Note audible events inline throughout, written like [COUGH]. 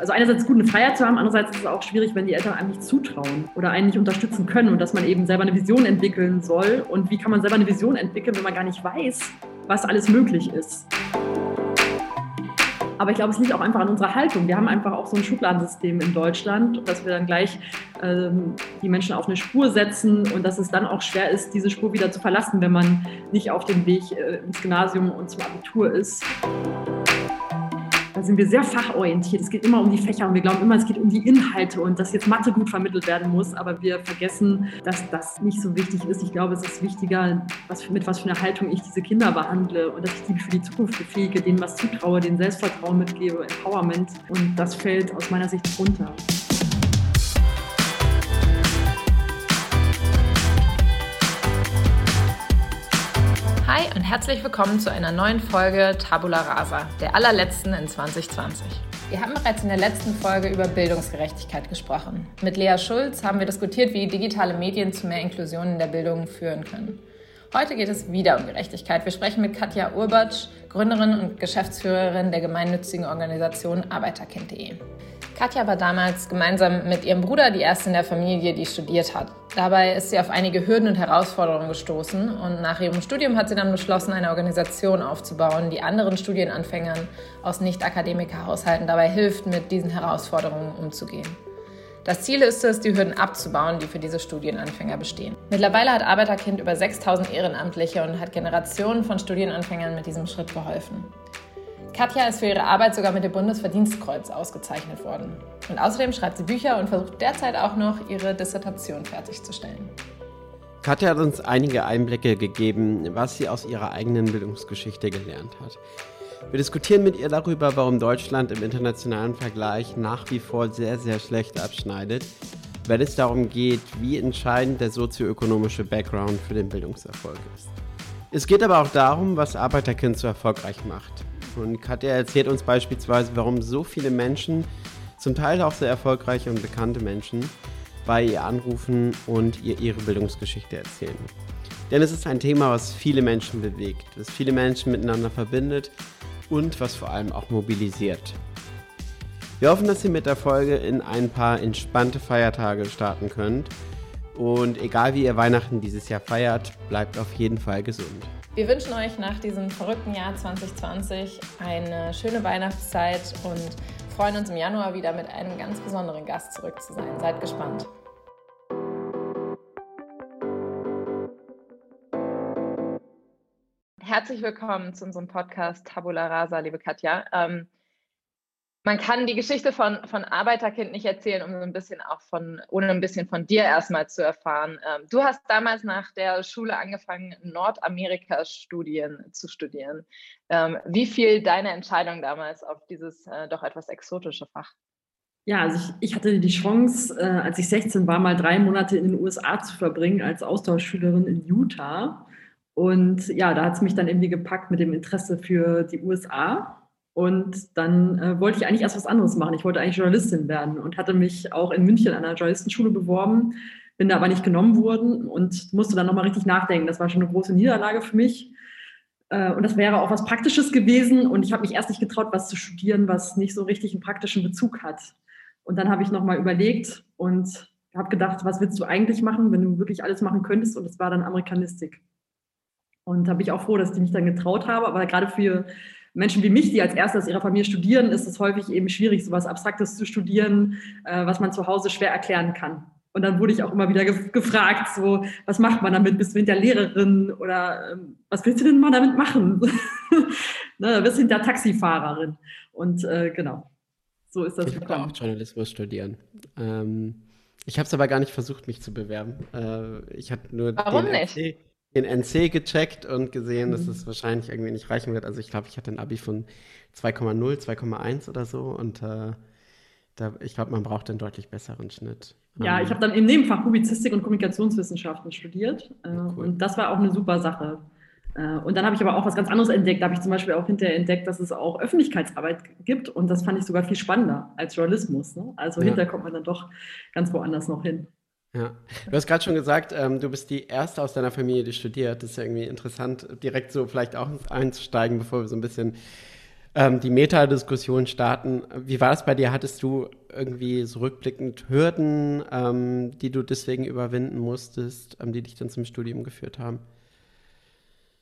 Also einerseits gut, eine Freiheit zu haben, andererseits ist es auch schwierig, wenn die Eltern einem nicht zutrauen oder einen nicht unterstützen können und dass man eben selber eine Vision entwickeln soll. Und wie kann man selber eine Vision entwickeln, wenn man gar nicht weiß, was alles möglich ist? Aber ich glaube, es liegt auch einfach an unserer Haltung. Wir haben einfach auch so ein Schubladensystem in Deutschland, dass wir dann gleich ähm, die Menschen auf eine Spur setzen und dass es dann auch schwer ist, diese Spur wieder zu verlassen, wenn man nicht auf dem Weg äh, ins Gymnasium und zum Abitur ist. Da sind wir sehr fachorientiert. Es geht immer um die Fächer und wir glauben immer, es geht um die Inhalte und dass jetzt Mathe gut vermittelt werden muss. Aber wir vergessen, dass das nicht so wichtig ist. Ich glaube, es ist wichtiger, was, mit was für einer Haltung ich diese Kinder behandle und dass ich die für die Zukunft befähige, denen was zutraue, denen Selbstvertrauen mitgebe, Empowerment. Und das fällt aus meiner Sicht runter. Hi und herzlich willkommen zu einer neuen Folge Tabula Rasa, der allerletzten in 2020. Wir haben bereits in der letzten Folge über Bildungsgerechtigkeit gesprochen. Mit Lea Schulz haben wir diskutiert, wie digitale Medien zu mehr Inklusion in der Bildung führen können. Heute geht es wieder um Gerechtigkeit. Wir sprechen mit Katja Urbatsch, Gründerin und Geschäftsführerin der gemeinnützigen Organisation Arbeiterkind.de. Katja war damals gemeinsam mit ihrem Bruder die erste in der Familie, die studiert hat. Dabei ist sie auf einige Hürden und Herausforderungen gestoßen und nach ihrem Studium hat sie dann beschlossen, eine Organisation aufzubauen, die anderen Studienanfängern aus Nicht-Akademiker-Haushalten dabei hilft, mit diesen Herausforderungen umzugehen. Das Ziel ist es, die Hürden abzubauen, die für diese Studienanfänger bestehen. Mittlerweile hat Arbeiterkind über 6000 Ehrenamtliche und hat Generationen von Studienanfängern mit diesem Schritt geholfen. Katja ist für ihre Arbeit sogar mit dem Bundesverdienstkreuz ausgezeichnet worden. Und außerdem schreibt sie Bücher und versucht derzeit auch noch, ihre Dissertation fertigzustellen. Katja hat uns einige Einblicke gegeben, was sie aus ihrer eigenen Bildungsgeschichte gelernt hat. Wir diskutieren mit ihr darüber, warum Deutschland im internationalen Vergleich nach wie vor sehr, sehr schlecht abschneidet, wenn es darum geht, wie entscheidend der sozioökonomische Background für den Bildungserfolg ist. Es geht aber auch darum, was Arbeiterkind so erfolgreich macht und Katja erzählt uns beispielsweise, warum so viele Menschen, zum Teil auch sehr erfolgreiche und bekannte Menschen, bei ihr anrufen und ihr ihre Bildungsgeschichte erzählen. Denn es ist ein Thema, was viele Menschen bewegt, was viele Menschen miteinander verbindet und was vor allem auch mobilisiert. Wir hoffen, dass ihr mit der Folge in ein paar entspannte Feiertage starten könnt. Und egal wie ihr Weihnachten dieses Jahr feiert, bleibt auf jeden Fall gesund. Wir wünschen euch nach diesem verrückten Jahr 2020 eine schöne Weihnachtszeit und freuen uns im Januar wieder mit einem ganz besonderen Gast zurück zu sein. Seid gespannt. Herzlich willkommen zu unserem Podcast Tabula Rasa, liebe Katja. Ähm, man kann die Geschichte von, von Arbeiterkind nicht erzählen, um ein bisschen auch von, ohne ein bisschen von dir erstmal zu erfahren. Ähm, du hast damals nach der Schule angefangen, Nordamerika-Studien zu studieren. Ähm, wie fiel deine Entscheidung damals auf dieses äh, doch etwas exotische Fach? Ja, also ich, ich hatte die Chance, äh, als ich 16 war, mal drei Monate in den USA zu verbringen als Austauschschülerin in Utah. Und ja, da hat es mich dann irgendwie gepackt mit dem Interesse für die USA und dann äh, wollte ich eigentlich erst was anderes machen. Ich wollte eigentlich Journalistin werden und hatte mich auch in München an einer Journalistenschule beworben, bin da aber nicht genommen worden und musste dann nochmal richtig nachdenken. Das war schon eine große Niederlage für mich. Äh, und das wäre auch was Praktisches gewesen. Und ich habe mich erst nicht getraut, was zu studieren, was nicht so richtig einen praktischen Bezug hat. Und dann habe ich nochmal überlegt und habe gedacht, was willst du eigentlich machen, wenn du wirklich alles machen könntest? Und das war dann Amerikanistik. Und da bin ich auch froh, dass ich mich dann getraut habe. Aber gerade für Menschen wie mich, die als erstes ihrer Familie studieren, ist es häufig eben schwierig, so etwas Abstraktes zu studieren, äh, was man zu Hause schwer erklären kann. Und dann wurde ich auch immer wieder ge gefragt, so, was macht man damit? Bist du hinter Lehrerin oder ähm, was willst du denn mal damit machen? [LAUGHS] ne, bist du hinter Taxifahrerin. Und äh, genau, so ist das ich. Ich auch Journalismus studieren. Ähm, ich habe es aber gar nicht versucht, mich zu bewerben. Äh, ich hatte nur Warum nicht? Den NC gecheckt und gesehen, mhm. dass es wahrscheinlich irgendwie nicht reichen wird. Also ich glaube, ich hatte ein Abi von 2,0, 2,1 oder so und äh, da, ich glaube, man braucht einen deutlich besseren Schnitt. Ja, ähm, ich habe dann im Nebenfach Publizistik und Kommunikationswissenschaften studiert äh, cool. und das war auch eine super Sache. Äh, und dann habe ich aber auch was ganz anderes entdeckt. Da habe ich zum Beispiel auch hinterher entdeckt, dass es auch Öffentlichkeitsarbeit gibt. Und das fand ich sogar viel spannender als Journalismus. Ne? Also ja. hinterher kommt man dann doch ganz woanders noch hin. Ja, du hast gerade schon gesagt, ähm, du bist die erste aus deiner Familie, die studiert. Das ist ja irgendwie interessant, direkt so vielleicht auch einzusteigen, bevor wir so ein bisschen ähm, die Metadiskussion starten. Wie war das bei dir? Hattest du irgendwie so rückblickend Hürden, ähm, die du deswegen überwinden musstest, ähm, die dich dann zum Studium geführt haben?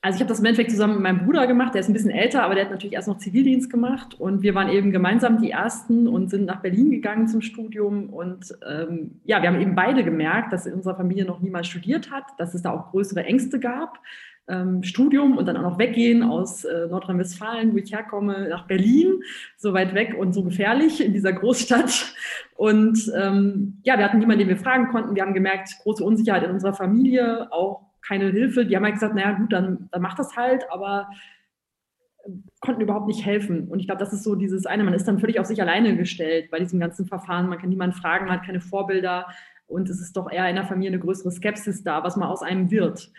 Also ich habe das im Endeffekt zusammen mit meinem Bruder gemacht, der ist ein bisschen älter, aber der hat natürlich erst noch Zivildienst gemacht und wir waren eben gemeinsam die Ersten und sind nach Berlin gegangen zum Studium und ähm, ja, wir haben eben beide gemerkt, dass in unserer Familie noch niemand studiert hat, dass es da auch größere Ängste gab. Ähm, Studium und dann auch noch weggehen aus äh, Nordrhein-Westfalen, wo ich herkomme, nach Berlin, so weit weg und so gefährlich in dieser Großstadt. Und ähm, ja, wir hatten niemanden, den wir fragen konnten. Wir haben gemerkt, große Unsicherheit in unserer Familie, auch keine Hilfe. Die haben halt gesagt, naja gut, dann, dann macht das halt, aber äh, konnten überhaupt nicht helfen. Und ich glaube, das ist so dieses eine, man ist dann völlig auf sich alleine gestellt bei diesem ganzen Verfahren. Man kann niemanden fragen, man hat keine Vorbilder und es ist doch eher in der Familie eine größere Skepsis da, was mal aus einem wird.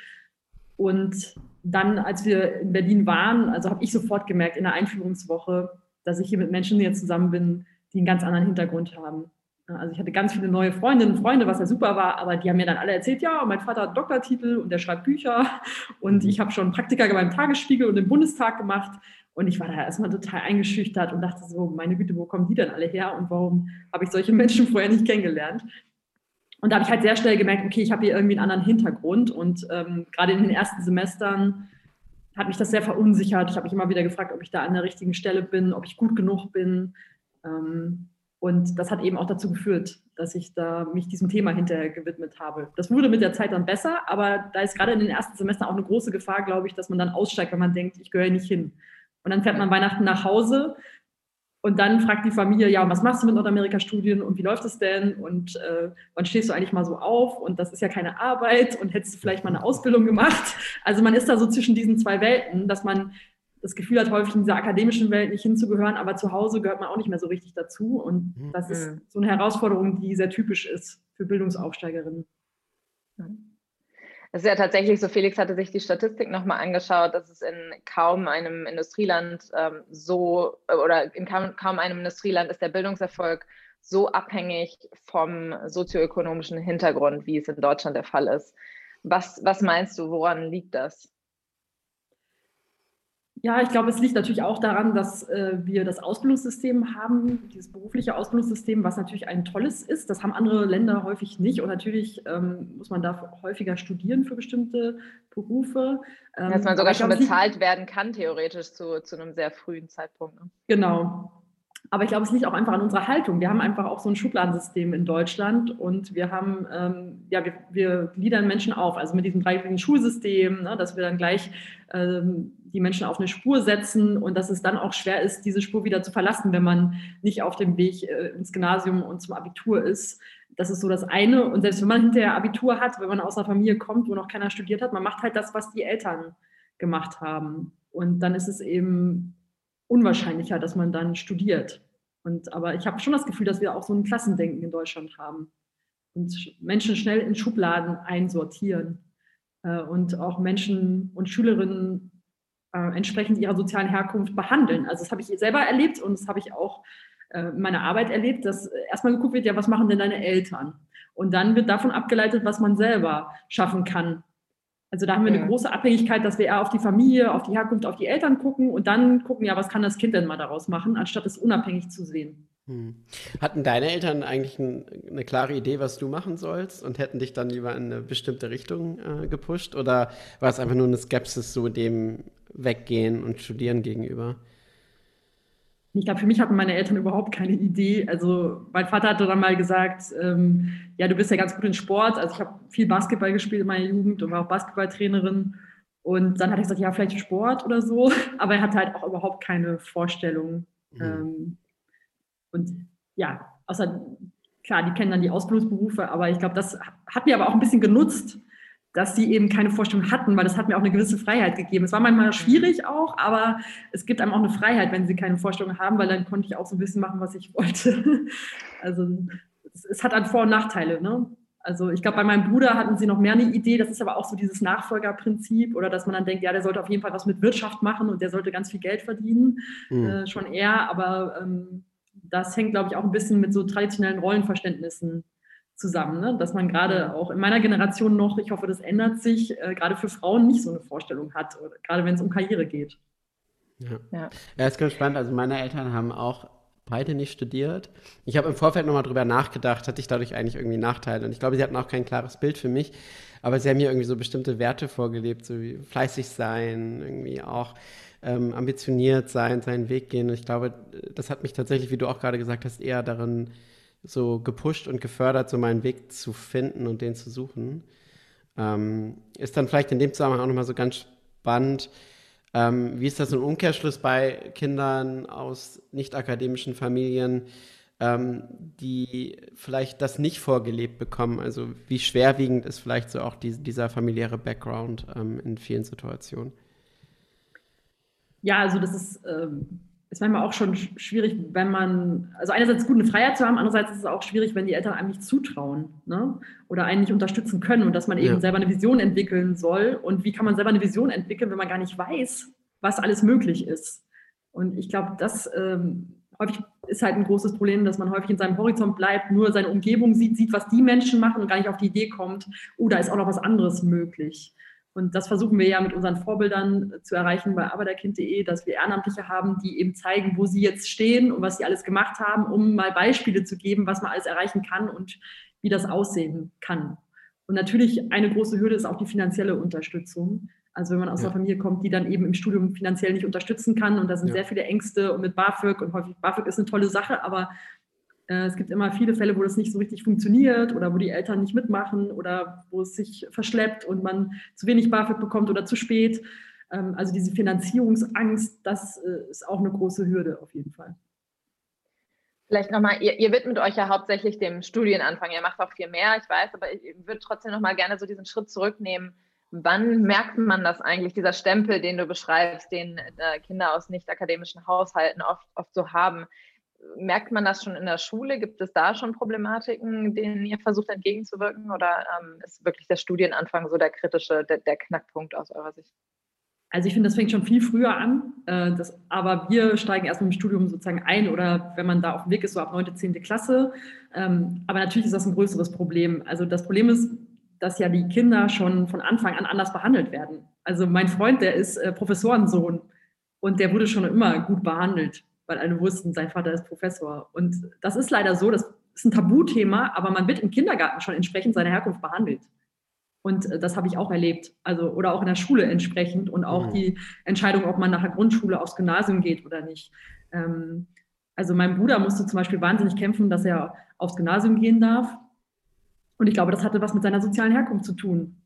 Und dann, als wir in Berlin waren, also habe ich sofort gemerkt in der Einführungswoche, dass ich hier mit Menschen jetzt zusammen bin, die einen ganz anderen Hintergrund haben. Also ich hatte ganz viele neue Freundinnen und Freunde, was ja super war, aber die haben mir dann alle erzählt, ja, mein Vater hat Doktortitel und der schreibt Bücher [LAUGHS] und ich habe schon Praktika beim Tagesspiegel und im Bundestag gemacht und ich war da erstmal total eingeschüchtert und dachte so, meine Güte, wo kommen die denn alle her und warum habe ich solche [LAUGHS] Menschen vorher nicht kennengelernt? Und da habe ich halt sehr schnell gemerkt, okay, ich habe hier irgendwie einen anderen Hintergrund und ähm, gerade in den ersten Semestern hat mich das sehr verunsichert. Ich habe mich immer wieder gefragt, ob ich da an der richtigen Stelle bin, ob ich gut genug bin. Ähm, und das hat eben auch dazu geführt, dass ich da mich diesem Thema hinterher gewidmet habe. Das wurde mit der Zeit dann besser, aber da ist gerade in den ersten Semestern auch eine große Gefahr, glaube ich, dass man dann aussteigt, wenn man denkt, ich gehöre nicht hin. Und dann fährt man Weihnachten nach Hause und dann fragt die Familie, ja, was machst du mit Nordamerika-Studien und wie läuft es denn und äh, wann stehst du eigentlich mal so auf und das ist ja keine Arbeit und hättest du vielleicht mal eine Ausbildung gemacht. Also man ist da so zwischen diesen zwei Welten, dass man das Gefühl hat, häufig in dieser akademischen Welt nicht hinzugehören, aber zu Hause gehört man auch nicht mehr so richtig dazu. Und mhm. das ist so eine Herausforderung, die sehr typisch ist für Bildungsaufsteigerinnen. Es ist ja tatsächlich so, Felix hatte sich die Statistik nochmal angeschaut, dass es in kaum einem Industrieland ähm, so, oder in kaum, kaum einem Industrieland ist der Bildungserfolg so abhängig vom sozioökonomischen Hintergrund, wie es in Deutschland der Fall ist. Was, was meinst du, woran liegt das? Ja, ich glaube, es liegt natürlich auch daran, dass äh, wir das Ausbildungssystem haben, dieses berufliche Ausbildungssystem, was natürlich ein tolles ist. Das haben andere Länder häufig nicht. Und natürlich ähm, muss man da häufiger studieren für bestimmte Berufe. Ähm, dass man sogar schon bezahlt werden kann, theoretisch zu, zu einem sehr frühen Zeitpunkt. Ne? Genau. Aber ich glaube, es liegt auch einfach an unserer Haltung. Wir haben einfach auch so ein Schubladensystem in Deutschland und wir haben, ähm, ja, wir, wir gliedern Menschen auf, also mit diesem dreigliedrigen Schulsystem, ne, dass wir dann gleich ähm, die Menschen auf eine Spur setzen und dass es dann auch schwer ist, diese Spur wieder zu verlassen, wenn man nicht auf dem Weg äh, ins Gymnasium und zum Abitur ist. Das ist so das eine. Und selbst wenn man hinterher Abitur hat, wenn man aus einer Familie kommt, wo noch keiner studiert hat, man macht halt das, was die Eltern gemacht haben. Und dann ist es eben unwahrscheinlicher, dass man dann studiert. Und, aber ich habe schon das Gefühl, dass wir auch so ein Klassendenken in Deutschland haben und Menschen schnell in Schubladen einsortieren äh, und auch Menschen und Schülerinnen äh, entsprechend ihrer sozialen Herkunft behandeln. Also das habe ich selber erlebt und das habe ich auch äh, in meiner Arbeit erlebt, dass erstmal geguckt wird, ja, was machen denn deine Eltern? Und dann wird davon abgeleitet, was man selber schaffen kann. Also da haben wir eine große Abhängigkeit, dass wir eher auf die Familie, auf die Herkunft, auf die Eltern gucken und dann gucken, ja, was kann das Kind denn mal daraus machen, anstatt es unabhängig zu sehen. Hm. Hatten deine Eltern eigentlich ein, eine klare Idee, was du machen sollst und hätten dich dann lieber in eine bestimmte Richtung äh, gepusht? Oder war es einfach nur eine Skepsis so dem Weggehen und Studieren gegenüber? Ich glaube, für mich hatten meine Eltern überhaupt keine Idee. Also mein Vater hatte dann mal gesagt, ähm, ja, du bist ja ganz gut in Sport. Also ich habe viel Basketball gespielt in meiner Jugend und war auch Basketballtrainerin. Und dann hatte ich gesagt, ja, vielleicht Sport oder so. [LAUGHS] Aber er hatte halt auch überhaupt keine Vorstellung. Mhm. Ähm, und ja, außer, klar, die kennen dann die Ausbildungsberufe, aber ich glaube, das hat mir aber auch ein bisschen genutzt, dass sie eben keine Vorstellung hatten, weil das hat mir auch eine gewisse Freiheit gegeben. Es war manchmal mhm. schwierig auch, aber es gibt einem auch eine Freiheit, wenn sie keine Vorstellung haben, weil dann konnte ich auch so ein bisschen machen, was ich wollte. [LAUGHS] Also es, es hat an Vor- und Nachteile. Ne? Also ich glaube, bei meinem Bruder hatten sie noch mehr eine Idee, das ist aber auch so dieses Nachfolgerprinzip oder dass man dann denkt, ja, der sollte auf jeden Fall was mit Wirtschaft machen und der sollte ganz viel Geld verdienen, mhm. äh, schon eher, aber ähm, das hängt, glaube ich, auch ein bisschen mit so traditionellen Rollenverständnissen zusammen, ne? dass man gerade auch in meiner Generation noch, ich hoffe, das ändert sich, äh, gerade für Frauen nicht so eine Vorstellung hat, gerade wenn es um Karriere geht. Ja. ja. ja, ist ganz spannend. Also meine Eltern haben auch beide nicht studiert. Ich habe im Vorfeld nochmal drüber nachgedacht, hatte ich dadurch eigentlich irgendwie Nachteile. Und ich glaube, sie hatten auch kein klares Bild für mich. Aber sie haben mir irgendwie so bestimmte Werte vorgelebt, so wie fleißig sein, irgendwie auch ähm, ambitioniert sein, seinen Weg gehen. Und ich glaube, das hat mich tatsächlich, wie du auch gerade gesagt hast, eher darin so gepusht und gefördert, so meinen Weg zu finden und den zu suchen. Ähm, ist dann vielleicht in dem Zusammenhang auch nochmal so ganz spannend, ähm, wie ist das im Umkehrschluss bei Kindern aus nicht akademischen Familien, ähm, die vielleicht das nicht vorgelebt bekommen? Also wie schwerwiegend ist vielleicht so auch die, dieser familiäre Background ähm, in vielen Situationen? Ja, also das ist, ähm, ist manchmal auch schon schwierig, wenn man, also einerseits gut eine Freiheit zu haben, andererseits ist es auch schwierig, wenn die Eltern einem nicht zutrauen ne? oder einen nicht unterstützen können und dass man eben ja. selber eine Vision entwickeln soll. Und wie kann man selber eine Vision entwickeln, wenn man gar nicht weiß, was alles möglich ist? Und ich glaube, das ähm, häufig ist halt ein großes Problem, dass man häufig in seinem Horizont bleibt, nur seine Umgebung sieht, sieht, was die Menschen machen und gar nicht auf die Idee kommt, oh, da ist auch noch was anderes möglich. Und das versuchen wir ja mit unseren Vorbildern zu erreichen bei arbeiterkind.de, dass wir Ehrenamtliche haben, die eben zeigen, wo sie jetzt stehen und was sie alles gemacht haben, um mal Beispiele zu geben, was man alles erreichen kann und wie das aussehen kann. Und natürlich eine große Hürde ist auch die finanzielle Unterstützung. Also wenn man aus ja. einer Familie kommt, die dann eben im Studium finanziell nicht unterstützen kann und da sind ja. sehr viele Ängste und mit BAföG und häufig BAföG ist eine tolle Sache, aber äh, es gibt immer viele Fälle, wo das nicht so richtig funktioniert oder wo die Eltern nicht mitmachen oder wo es sich verschleppt und man zu wenig BAföG bekommt oder zu spät. Ähm, also diese Finanzierungsangst, das äh, ist auch eine große Hürde auf jeden Fall. Vielleicht nochmal, ihr, ihr widmet euch ja hauptsächlich dem Studienanfang. Ihr macht auch viel mehr, ich weiß, aber ich würde trotzdem nochmal gerne so diesen Schritt zurücknehmen. Wann merkt man das eigentlich, dieser Stempel, den du beschreibst, den äh, Kinder aus nicht akademischen Haushalten oft, oft so haben? Merkt man das schon in der Schule? Gibt es da schon Problematiken, denen ihr versucht entgegenzuwirken? Oder ähm, ist wirklich der Studienanfang so der kritische, der, der Knackpunkt aus eurer Sicht? Also ich finde, das fängt schon viel früher an. Äh, das, aber wir steigen erst mit dem Studium sozusagen ein oder wenn man da auf dem Weg ist, so ab 9., 10. Klasse. Ähm, aber natürlich ist das ein größeres Problem. Also das Problem ist, dass ja die Kinder schon von Anfang an anders behandelt werden. Also mein Freund, der ist äh, Professorensohn und der wurde schon immer gut behandelt weil alle wussten, sein Vater ist Professor. Und das ist leider so, das ist ein Tabuthema, aber man wird im Kindergarten schon entsprechend seiner Herkunft behandelt. Und äh, das habe ich auch erlebt. Also, oder auch in der Schule entsprechend und auch mhm. die Entscheidung, ob man nach der Grundschule aufs Gymnasium geht oder nicht. Ähm, also mein Bruder musste zum Beispiel wahnsinnig kämpfen, dass er aufs Gymnasium gehen darf. Und ich glaube, das hatte was mit seiner sozialen Herkunft zu tun.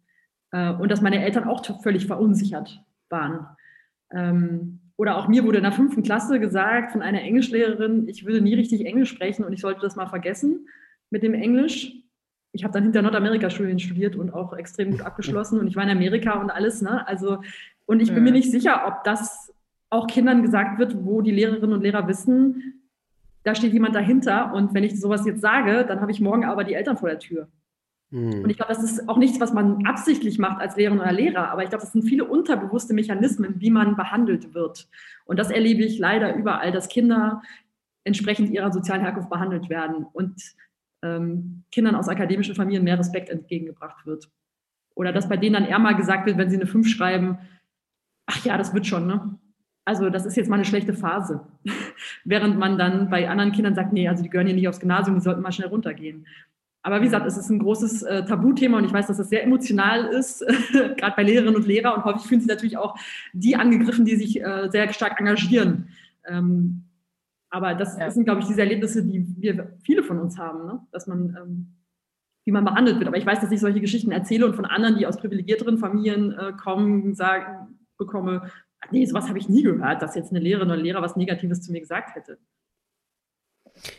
Äh, und dass meine Eltern auch völlig verunsichert waren. Ähm, oder auch mir wurde in der fünften Klasse gesagt von einer Englischlehrerin, ich würde nie richtig Englisch sprechen und ich sollte das mal vergessen mit dem Englisch. Ich habe dann hinter Nordamerika-Studien studiert und auch extrem gut abgeschlossen und ich war in Amerika und alles. Ne? Also, und ich bin ja. mir nicht sicher, ob das auch Kindern gesagt wird, wo die Lehrerinnen und Lehrer wissen, da steht jemand dahinter und wenn ich sowas jetzt sage, dann habe ich morgen aber die Eltern vor der Tür. Und ich glaube, das ist auch nichts, was man absichtlich macht als Lehrerin oder Lehrer, aber ich glaube, das sind viele unterbewusste Mechanismen, wie man behandelt wird. Und das erlebe ich leider überall, dass Kinder entsprechend ihrer sozialen Herkunft behandelt werden und ähm, Kindern aus akademischen Familien mehr Respekt entgegengebracht wird. Oder dass bei denen dann eher mal gesagt wird, wenn sie eine 5 schreiben, ach ja, das wird schon, ne? Also das ist jetzt mal eine schlechte Phase. [LAUGHS] Während man dann bei anderen Kindern sagt, nee, also die gehören hier nicht aufs Gymnasium, die sollten mal schnell runtergehen. Aber wie gesagt, es ist ein großes äh, Tabuthema und ich weiß, dass das sehr emotional ist, [LAUGHS] gerade bei Lehrerinnen und Lehrern. Und häufig fühlen sich natürlich auch die angegriffen, die sich äh, sehr stark engagieren. Ähm, aber das ja. sind, glaube ich, diese Erlebnisse, die wir viele von uns haben, ne? dass man, ähm, wie man behandelt wird. Aber ich weiß, dass ich solche Geschichten erzähle und von anderen, die aus privilegierteren Familien äh, kommen, sagen, bekomme, nee, sowas habe ich nie gehört, dass jetzt eine Lehrerin oder Lehrer was Negatives zu mir gesagt hätte.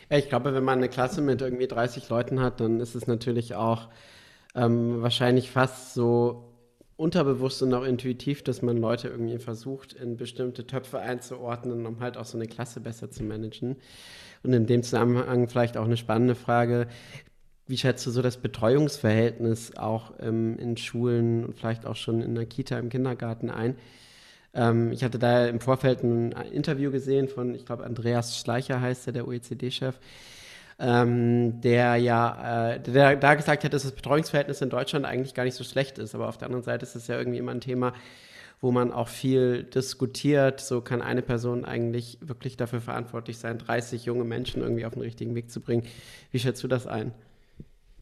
Ich glaube, wenn man eine Klasse mit irgendwie 30 Leuten hat, dann ist es natürlich auch ähm, wahrscheinlich fast so unterbewusst und auch intuitiv, dass man Leute irgendwie versucht, in bestimmte Töpfe einzuordnen, um halt auch so eine Klasse besser zu managen. Und in dem Zusammenhang vielleicht auch eine spannende Frage, wie schätzt du so das Betreuungsverhältnis auch ähm, in Schulen und vielleicht auch schon in der Kita, im Kindergarten ein? Ähm, ich hatte da im Vorfeld ein Interview gesehen von, ich glaube, Andreas Schleicher heißt er, der OECD-Chef. Ähm, der ja, äh, der da gesagt hat, dass das Betreuungsverhältnis in Deutschland eigentlich gar nicht so schlecht ist, aber auf der anderen Seite ist es ja irgendwie immer ein Thema, wo man auch viel diskutiert. So kann eine Person eigentlich wirklich dafür verantwortlich sein, 30 junge Menschen irgendwie auf den richtigen Weg zu bringen. Wie schätzt du das ein?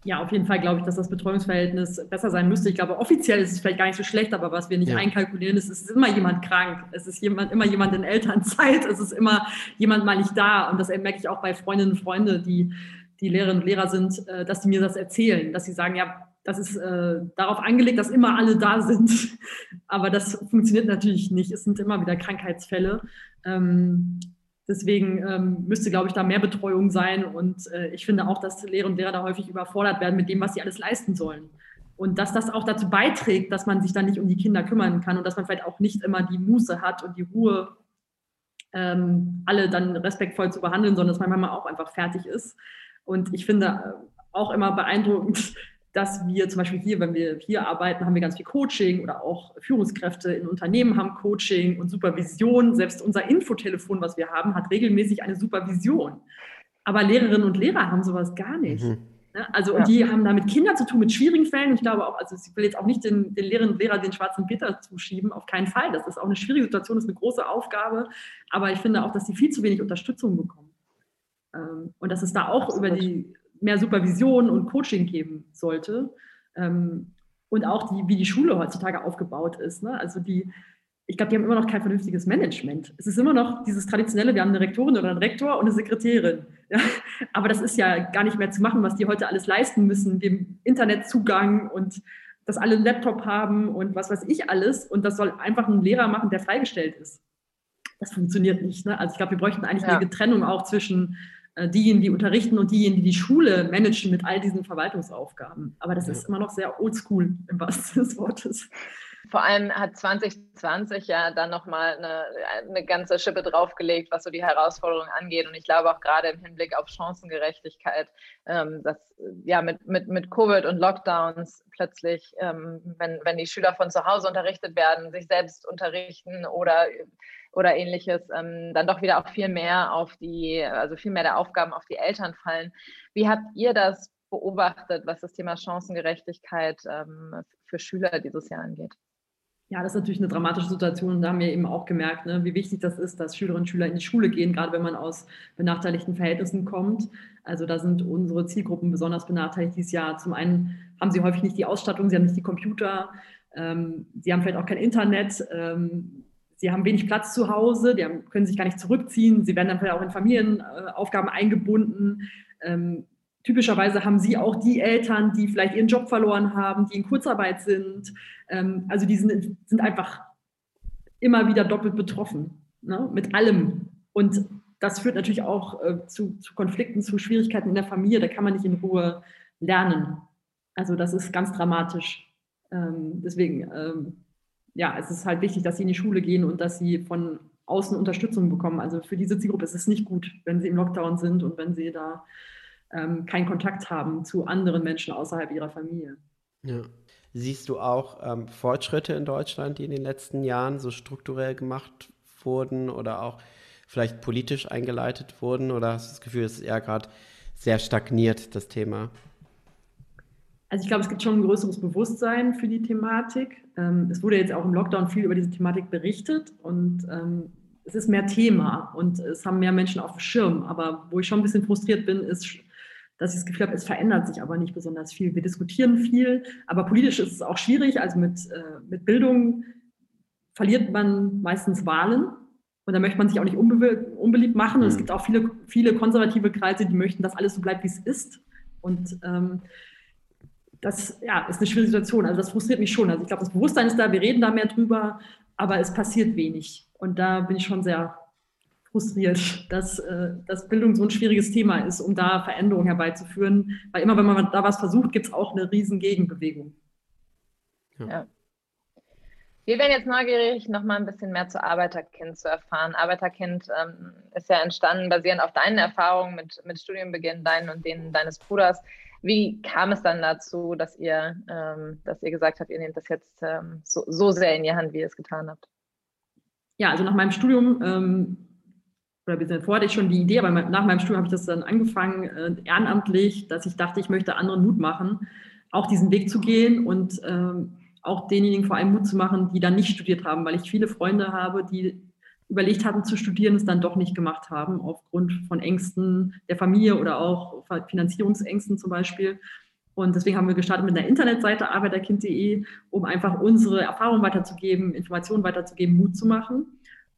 Ja, auf jeden Fall glaube ich, dass das Betreuungsverhältnis besser sein müsste. Ich glaube, offiziell ist es vielleicht gar nicht so schlecht, aber was wir nicht ja. einkalkulieren, ist, es ist immer jemand krank. Es ist jemand, immer jemand in Elternzeit. Es ist immer jemand mal nicht da. Und das merke ich auch bei Freundinnen und Freunden, die, die Lehrerinnen und Lehrer sind, äh, dass die mir das erzählen, dass sie sagen, ja, das ist äh, darauf angelegt, dass immer alle da sind. [LAUGHS] Aber das funktioniert natürlich nicht. Es sind immer wieder Krankheitsfälle. Ähm, Deswegen ähm, müsste, glaube ich, da mehr Betreuung sein. Und äh, ich finde auch, dass Lehrer und Lehrer da häufig überfordert werden mit dem, was sie alles leisten sollen. Und dass das auch dazu beiträgt, dass man sich dann nicht um die Kinder kümmern kann und dass man vielleicht auch nicht immer die Muße hat und die Ruhe, ähm, alle dann respektvoll zu behandeln, sondern dass man manchmal auch einfach fertig ist. Und ich finde äh, auch immer beeindruckend, dass wir zum Beispiel hier, wenn wir hier arbeiten, haben wir ganz viel Coaching oder auch Führungskräfte in Unternehmen haben Coaching und Supervision. Selbst unser Infotelefon, was wir haben, hat regelmäßig eine Supervision. Aber Lehrerinnen und Lehrer haben sowas gar nicht. Mhm. Ne? Also, und die haben da mit Kindern zu tun, mit schwierigen Fällen. Ich glaube auch, also ich will jetzt auch nicht den, den Lehrerinnen und Lehrern den schwarzen Peter zuschieben, auf keinen Fall. Das ist auch eine schwierige Situation, das ist eine große Aufgabe. Aber ich finde auch, dass sie viel zu wenig Unterstützung bekommen. Ähm, und dass es da auch Absolut. über die mehr Supervision und Coaching geben sollte. Ähm, und auch die, wie die Schule heutzutage aufgebaut ist. Ne? Also die, ich glaube, die haben immer noch kein vernünftiges Management. Es ist immer noch dieses traditionelle, wir haben eine Rektorin oder einen Rektor und eine Sekretärin. Ja? [LAUGHS] Aber das ist ja gar nicht mehr zu machen, was die heute alles leisten müssen, dem Internetzugang und dass alle einen Laptop haben und was weiß ich alles. Und das soll einfach ein Lehrer machen, der freigestellt ist. Das funktioniert nicht. Ne? Also ich glaube, wir bräuchten eigentlich ja. eine Trennung auch zwischen diejenigen, die unterrichten und diejenigen, die die Schule managen mit all diesen Verwaltungsaufgaben. Aber das ja. ist immer noch sehr oldschool im wahrsten des Wortes. Vor allem hat 2020 ja dann nochmal eine, eine ganze Schippe draufgelegt, was so die Herausforderungen angeht. Und ich glaube auch gerade im Hinblick auf Chancengerechtigkeit, ähm, dass ja mit, mit, mit Covid und Lockdowns plötzlich, ähm, wenn, wenn die Schüler von zu Hause unterrichtet werden, sich selbst unterrichten oder oder ähnliches, ähm, dann doch wieder auch viel mehr auf die, also viel mehr der Aufgaben auf die Eltern fallen. Wie habt ihr das beobachtet, was das Thema Chancengerechtigkeit ähm, für Schüler dieses Jahr angeht? Ja, das ist natürlich eine dramatische Situation da haben wir eben auch gemerkt, ne, wie wichtig das ist, dass Schülerinnen und Schüler in die Schule gehen, gerade wenn man aus benachteiligten Verhältnissen kommt. Also da sind unsere Zielgruppen besonders benachteiligt dieses Jahr. Zum einen haben sie häufig nicht die Ausstattung, sie haben nicht die Computer, ähm, sie haben vielleicht auch kein Internet. Ähm, sie haben wenig Platz zu Hause, die haben, können sich gar nicht zurückziehen, sie werden dann vielleicht auch in Familienaufgaben eingebunden. Ähm, typischerweise haben sie auch die Eltern, die vielleicht ihren Job verloren haben, die in Kurzarbeit sind. Ähm, also die sind, sind, einfach immer wieder doppelt betroffen ne, mit allem. Und das führt natürlich auch äh, zu, zu Konflikten, zu Schwierigkeiten in der Familie. Da kann man nicht in Ruhe lernen. Also das ist ganz dramatisch. Ähm, deswegen ähm, ja, es ist halt wichtig, dass sie in die Schule gehen und dass sie von außen Unterstützung bekommen. Also für diese Zielgruppe ist es nicht gut, wenn sie im Lockdown sind und wenn sie da ähm, keinen Kontakt haben zu anderen Menschen außerhalb ihrer Familie. Ja. Siehst du auch ähm, Fortschritte in Deutschland, die in den letzten Jahren so strukturell gemacht wurden oder auch vielleicht politisch eingeleitet wurden? Oder hast du das Gefühl, es ist eher gerade sehr stagniert, das Thema? Also ich glaube, es gibt schon ein größeres Bewusstsein für die Thematik. Ähm, es wurde jetzt auch im Lockdown viel über diese Thematik berichtet und ähm, es ist mehr Thema und es haben mehr Menschen auf dem Schirm. Aber wo ich schon ein bisschen frustriert bin, ist, dass ich das Gefühl habe, es verändert sich aber nicht besonders viel. Wir diskutieren viel, aber politisch ist es auch schwierig. Also mit, äh, mit Bildung verliert man meistens Wahlen und da möchte man sich auch nicht unbe unbeliebt machen. Und es mhm. gibt auch viele, viele konservative Kreise, die möchten, dass alles so bleibt, wie es ist. Und ähm, das ja, ist eine schwierige Situation. Also das frustriert mich schon. Also ich glaube, das Bewusstsein ist da, wir reden da mehr drüber, aber es passiert wenig. Und da bin ich schon sehr frustriert, dass, äh, dass Bildung so ein schwieriges Thema ist, um da Veränderungen herbeizuführen. Weil immer, wenn man da was versucht, gibt es auch eine riesen Gegenbewegung. Ja. ja. Wir wären jetzt neugierig, noch mal ein bisschen mehr zu Arbeiterkind zu erfahren. Arbeiterkind ähm, ist ja entstanden basierend auf deinen Erfahrungen mit, mit Studienbeginn, deinen und denen deines Bruders. Wie kam es dann dazu, dass ihr, ähm, dass ihr gesagt habt, ihr nehmt das jetzt ähm, so, so, sehr in die Hand, wie ihr es getan habt? Ja, also nach meinem Studium, oder vorher hatte ich schon die Idee, aber nach meinem Studium habe ich das dann angefangen, äh, ehrenamtlich, dass ich dachte, ich möchte anderen Mut machen, auch diesen Weg zu gehen und ähm, auch denjenigen vor allem Mut zu machen, die dann nicht studiert haben, weil ich viele Freunde habe, die überlegt hatten zu studieren, es dann doch nicht gemacht haben, aufgrund von Ängsten der Familie oder auch Finanzierungsängsten zum Beispiel. Und deswegen haben wir gestartet mit einer Internetseite arbeiterkind.de, um einfach unsere Erfahrungen weiterzugeben, Informationen weiterzugeben, Mut zu machen.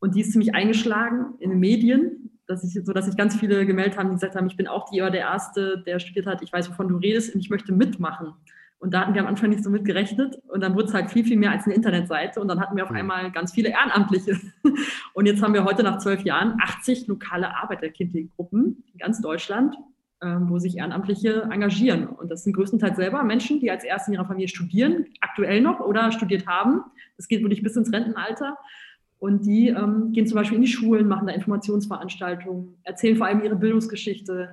Und die ist ziemlich eingeschlagen in den Medien, dass ich, so dass sich ganz viele gemeldet haben, die gesagt haben, ich bin auch die oder der Erste, der studiert hat, ich weiß, wovon du redest und ich möchte mitmachen. Und da hatten wir am Anfang nicht so mit gerechnet. Und dann wurde es halt viel, viel mehr als eine Internetseite. Und dann hatten wir auf einmal ganz viele Ehrenamtliche. [LAUGHS] Und jetzt haben wir heute nach zwölf Jahren 80 lokale Arbeiterkindgruppen in ganz Deutschland, ähm, wo sich Ehrenamtliche engagieren. Und das sind größtenteils selber Menschen, die als erst in ihrer Familie studieren, aktuell noch oder studiert haben. Das geht wirklich bis ins Rentenalter. Und die ähm, gehen zum Beispiel in die Schulen, machen da Informationsveranstaltungen, erzählen vor allem ihre Bildungsgeschichte.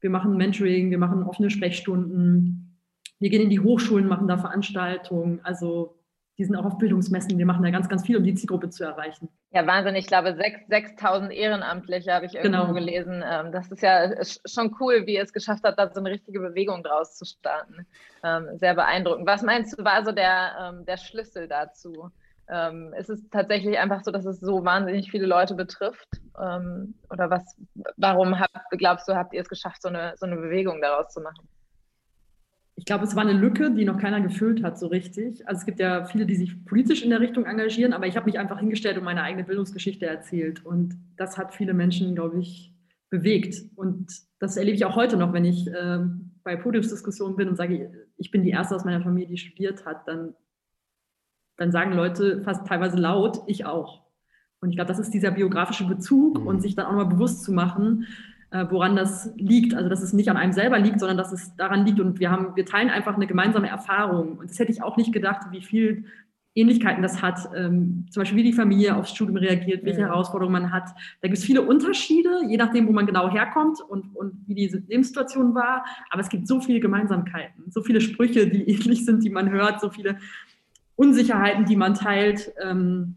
Wir machen Mentoring, wir machen offene Sprechstunden. Wir gehen in die Hochschulen, machen da Veranstaltungen. Also die sind auch auf Bildungsmessen. Wir machen da ganz, ganz viel, um die Zielgruppe zu erreichen. Ja, Wahnsinn. Ich glaube, 6.000 Ehrenamtliche habe ich irgendwo genau. gelesen. Ähm, das ist ja schon cool, wie ihr es geschafft habt, da so eine richtige Bewegung draus zu starten. Ähm, sehr beeindruckend. Was meinst du, war so der, ähm, der Schlüssel dazu? Ist es tatsächlich einfach so, dass es so wahnsinnig viele Leute betrifft? Oder was, warum habt, glaubst du, habt ihr es geschafft, so eine, so eine Bewegung daraus zu machen? ich glaube, es war eine Lücke, die noch keiner gefüllt hat so richtig. Also es gibt ja viele, die sich politisch in der Richtung engagieren, aber ich habe mich einfach hingestellt und meine eigene Bildungsgeschichte erzählt. Und das hat viele Menschen, glaube ich, bewegt. Und das erlebe ich auch heute noch, wenn ich äh, bei Podiumsdiskussionen bin und sage, ich bin die Erste aus meiner Familie, die studiert hat, dann, dann sagen Leute fast teilweise laut, ich auch. Und ich glaube, das ist dieser biografische Bezug und mhm. sich dann auch mal bewusst zu machen, äh, woran das liegt. Also dass es nicht an einem selber liegt, sondern dass es daran liegt. Und wir haben, wir teilen einfach eine gemeinsame Erfahrung. Und das hätte ich auch nicht gedacht, wie viel Ähnlichkeiten das hat. Ähm, zum Beispiel, wie die Familie aufs Studium reagiert, welche ja. Herausforderungen man hat. Da gibt es viele Unterschiede, je nachdem, wo man genau herkommt und, und wie diese Lebenssituation war. Aber es gibt so viele Gemeinsamkeiten, so viele Sprüche, die ähnlich sind, die man hört, so viele Unsicherheiten, die man teilt. Ähm,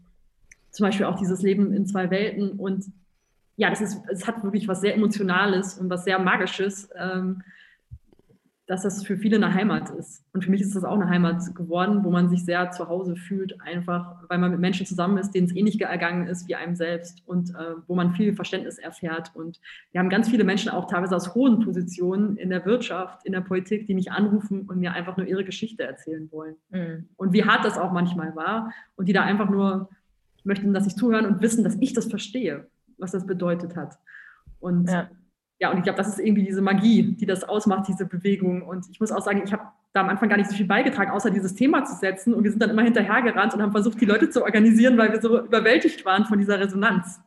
zum Beispiel auch dieses Leben in zwei Welten. Und ja, das ist, es hat wirklich was sehr Emotionales und was sehr Magisches, ähm, dass das für viele eine Heimat ist. Und für mich ist das auch eine Heimat geworden, wo man sich sehr zu Hause fühlt, einfach weil man mit Menschen zusammen ist, denen es ähnlich ergangen ist wie einem selbst und äh, wo man viel Verständnis erfährt. Und wir haben ganz viele Menschen auch teilweise aus hohen Positionen in der Wirtschaft, in der Politik, die mich anrufen und mir einfach nur ihre Geschichte erzählen wollen. Mhm. Und wie hart das auch manchmal war und die da einfach nur möchten, dass ich zuhören und wissen, dass ich das verstehe was das bedeutet hat. Und ja, ja und ich glaube, das ist irgendwie diese Magie, die das ausmacht, diese Bewegung. Und ich muss auch sagen, ich habe da am Anfang gar nicht so viel beigetragen, außer dieses Thema zu setzen. Und wir sind dann immer hinterhergerannt und haben versucht, die Leute zu organisieren, weil wir so überwältigt waren von dieser Resonanz.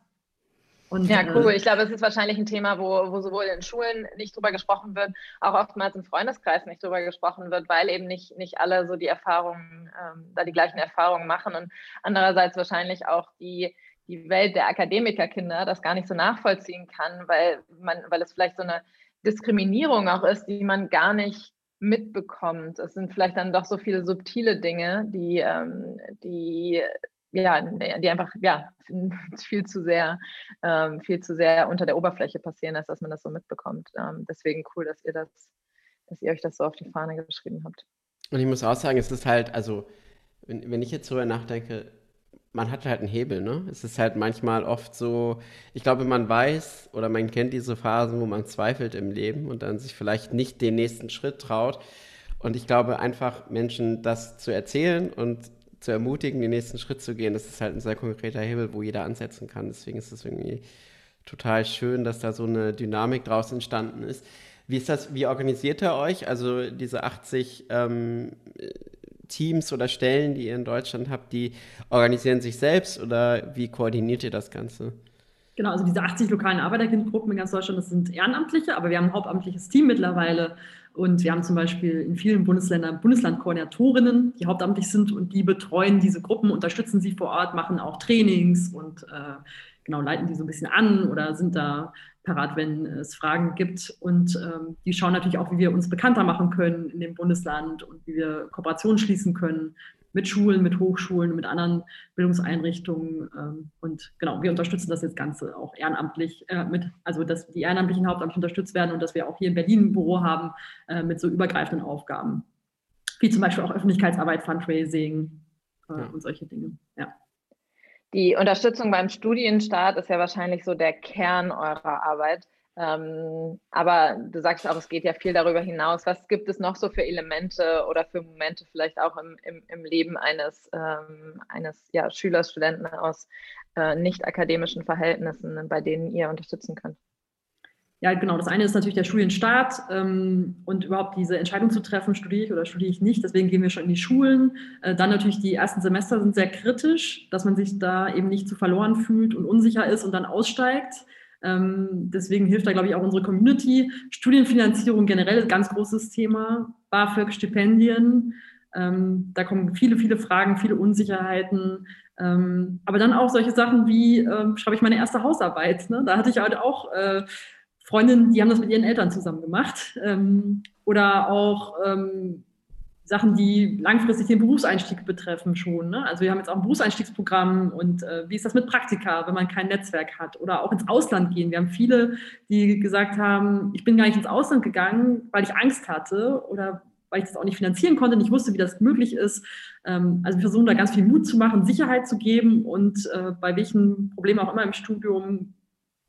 Und, ja, äh, cool. Ich glaube, es ist wahrscheinlich ein Thema, wo, wo sowohl in Schulen nicht drüber gesprochen wird, auch oftmals im Freundeskreis nicht drüber gesprochen wird, weil eben nicht, nicht alle so die Erfahrungen, ähm, da die gleichen Erfahrungen machen und andererseits wahrscheinlich auch die, die Welt der Akademikerkinder das gar nicht so nachvollziehen kann, weil man, weil es vielleicht so eine Diskriminierung auch ist, die man gar nicht mitbekommt. Es sind vielleicht dann doch so viele subtile Dinge, die, ähm, die ja, die einfach ja [LAUGHS] viel zu sehr, ähm, viel zu sehr unter der Oberfläche passieren, als dass man das so mitbekommt. Ähm, deswegen cool, dass ihr das, dass ihr euch das so auf die Fahne geschrieben habt. Und ich muss auch sagen, es ist halt, also wenn, wenn ich jetzt darüber nachdenke, man hat halt einen Hebel, ne? Es ist halt manchmal oft so, ich glaube, man weiß oder man kennt diese Phasen, wo man zweifelt im Leben und dann sich vielleicht nicht den nächsten Schritt traut. Und ich glaube, einfach Menschen das zu erzählen und zu ermutigen, den nächsten Schritt zu gehen, das ist halt ein sehr konkreter Hebel, wo jeder ansetzen kann. Deswegen ist es irgendwie total schön, dass da so eine Dynamik draus entstanden ist. Wie ist das, wie organisiert ihr euch? Also diese 80 ähm, Teams oder Stellen, die ihr in Deutschland habt, die organisieren sich selbst oder wie koordiniert ihr das Ganze? Genau, also diese 80 lokalen Arbeiterkindgruppen in ganz Deutschland, das sind Ehrenamtliche, aber wir haben ein hauptamtliches Team mittlerweile. Und wir haben zum Beispiel in vielen Bundesländern Bundeslandkoordinatorinnen, die hauptamtlich sind und die betreuen diese Gruppen, unterstützen sie vor Ort, machen auch Trainings und äh, genau leiten die so ein bisschen an oder sind da parat, wenn es Fragen gibt. Und ähm, die schauen natürlich auch, wie wir uns bekannter machen können in dem Bundesland und wie wir Kooperationen schließen können mit Schulen, mit Hochschulen, mit anderen Bildungseinrichtungen. Ähm, und genau, wir unterstützen das jetzt Ganze auch ehrenamtlich äh, mit, also dass die Ehrenamtlichen hauptamtlich unterstützt werden und dass wir auch hier in Berlin ein Büro haben äh, mit so übergreifenden Aufgaben. wie zum Beispiel auch Öffentlichkeitsarbeit, Fundraising äh, ja. und solche Dinge. Ja. Die Unterstützung beim Studienstart ist ja wahrscheinlich so der Kern eurer Arbeit. Ähm, aber du sagst auch, es geht ja viel darüber hinaus. Was gibt es noch so für Elemente oder für Momente vielleicht auch im, im, im Leben eines, ähm, eines ja, Schülers, Studenten aus äh, nicht akademischen Verhältnissen, bei denen ihr unterstützen könnt? Ja, genau. Das eine ist natürlich der Studienstart ähm, und überhaupt diese Entscheidung zu treffen, studiere ich oder studiere ich nicht. Deswegen gehen wir schon in die Schulen. Äh, dann natürlich die ersten Semester sind sehr kritisch, dass man sich da eben nicht zu verloren fühlt und unsicher ist und dann aussteigt. Ähm, deswegen hilft da, glaube ich, auch unsere Community. Studienfinanzierung generell ist ein ganz großes Thema. BAföG, Stipendien. Ähm, da kommen viele, viele Fragen, viele Unsicherheiten. Ähm, aber dann auch solche Sachen wie, äh, schreibe ich meine erste Hausarbeit. Ne? Da hatte ich halt auch äh, Freundinnen, die haben das mit ihren Eltern zusammen gemacht. Ähm, oder auch ähm, Sachen, die langfristig den Berufseinstieg betreffen schon. Ne? Also wir haben jetzt auch ein Berufseinstiegsprogramm und äh, wie ist das mit Praktika, wenn man kein Netzwerk hat? Oder auch ins Ausland gehen. Wir haben viele, die gesagt haben, ich bin gar nicht ins Ausland gegangen, weil ich Angst hatte oder weil ich das auch nicht finanzieren konnte, nicht wusste, wie das möglich ist. Ähm, also wir versuchen da ganz viel Mut zu machen, Sicherheit zu geben und äh, bei welchen Problemen auch immer im Studium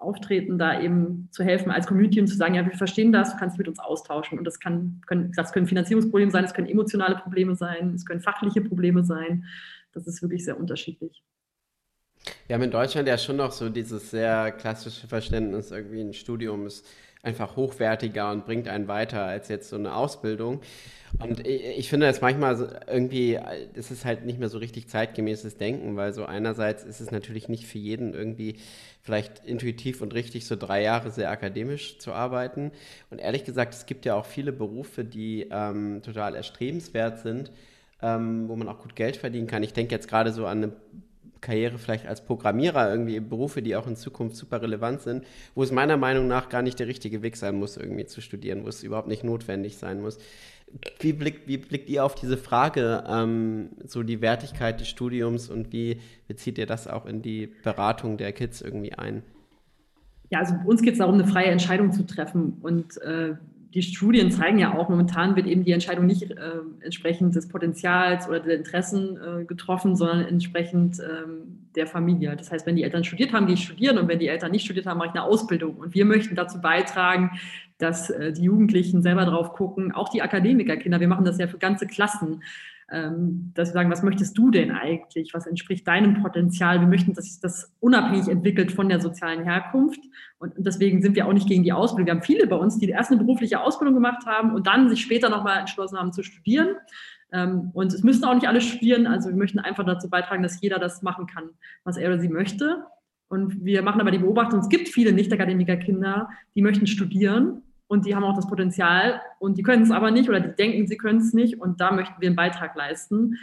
auftreten, da eben zu helfen als Community und zu sagen, ja, wir verstehen das, du kannst mit uns austauschen. Und das kann, können, das können Finanzierungsprobleme sein, es können emotionale Probleme sein, es können fachliche Probleme sein. Das ist wirklich sehr unterschiedlich. Wir haben in Deutschland ja schon noch so dieses sehr klassische Verständnis, irgendwie ein Studium ist einfach hochwertiger und bringt einen weiter als jetzt so eine Ausbildung. Und ich finde das manchmal irgendwie, das ist halt nicht mehr so richtig zeitgemäßes Denken, weil so einerseits ist es natürlich nicht für jeden irgendwie vielleicht intuitiv und richtig so drei Jahre sehr akademisch zu arbeiten. Und ehrlich gesagt, es gibt ja auch viele Berufe, die ähm, total erstrebenswert sind, ähm, wo man auch gut Geld verdienen kann. Ich denke jetzt gerade so an eine Karriere vielleicht als Programmierer, irgendwie Berufe, die auch in Zukunft super relevant sind, wo es meiner Meinung nach gar nicht der richtige Weg sein muss, irgendwie zu studieren, wo es überhaupt nicht notwendig sein muss. Wie blickt, wie blickt ihr auf diese Frage, ähm, so die Wertigkeit des Studiums und wie bezieht ihr das auch in die Beratung der Kids irgendwie ein? Ja, also uns geht es darum, eine freie Entscheidung zu treffen und äh, die Studien zeigen ja auch, momentan wird eben die Entscheidung nicht äh, entsprechend des Potenzials oder der Interessen äh, getroffen, sondern entsprechend ähm, der Familie. Das heißt, wenn die Eltern studiert haben, gehe ich studieren und wenn die Eltern nicht studiert haben, mache ich eine Ausbildung. Und wir möchten dazu beitragen, dass äh, die Jugendlichen selber drauf gucken, auch die Akademikerkinder, wir machen das ja für ganze Klassen, dass wir sagen, was möchtest du denn eigentlich? Was entspricht deinem Potenzial? Wir möchten, dass sich das unabhängig entwickelt von der sozialen Herkunft. Und deswegen sind wir auch nicht gegen die Ausbildung. Wir haben viele bei uns, die erst eine berufliche Ausbildung gemacht haben und dann sich später nochmal entschlossen haben zu studieren. Ähm, und es müssen auch nicht alle studieren. Also wir möchten einfach dazu beitragen, dass jeder das machen kann, was er oder sie möchte. Und wir machen aber die Beobachtung, es gibt viele Nicht-Akademiker-Kinder, die möchten studieren und die haben auch das Potenzial und die können es aber nicht oder die denken, sie können es nicht und da möchten wir einen Beitrag leisten.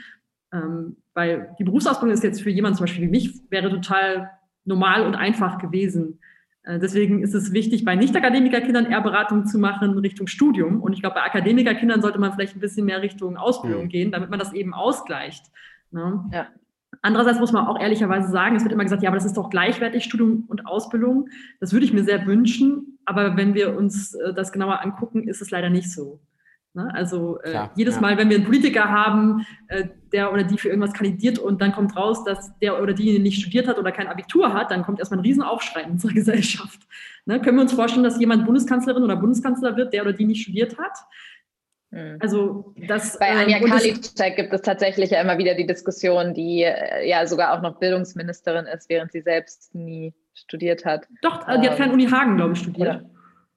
Ähm, weil die Berufsausbildung ist jetzt für jemanden zum Beispiel wie mich, wäre total normal und einfach gewesen. Äh, deswegen ist es wichtig, bei Nicht-Akademiker-Kindern eher Beratung zu machen Richtung Studium. Und ich glaube, bei Akademiker-Kindern sollte man vielleicht ein bisschen mehr Richtung Ausbildung mhm. gehen, damit man das eben ausgleicht. Ne? Ja. Andererseits muss man auch ehrlicherweise sagen, es wird immer gesagt, ja, aber das ist doch gleichwertig Studium und Ausbildung. Das würde ich mir sehr wünschen, aber wenn wir uns äh, das genauer angucken, ist es leider nicht so. Ne? Also äh, Klar, jedes ja. Mal, wenn wir einen Politiker haben, äh, der oder die für irgendwas kandidiert und dann kommt raus, dass der oder die nicht studiert hat oder kein Abitur hat, dann kommt erstmal ein Riesenaufschrei in unserer [LAUGHS] Gesellschaft. Ne? Können wir uns vorstellen, dass jemand Bundeskanzlerin oder Bundeskanzler wird, der oder die nicht studiert hat? Hm. Also das, Bei Anja ähm, Karliczek gibt es tatsächlich ja immer wieder die Diskussion, die äh, ja sogar auch noch Bildungsministerin ist, während sie selbst nie studiert hat. Doch, ähm, die hat ähm, Fernuni Hagen, glaube ich, studiert. Oder?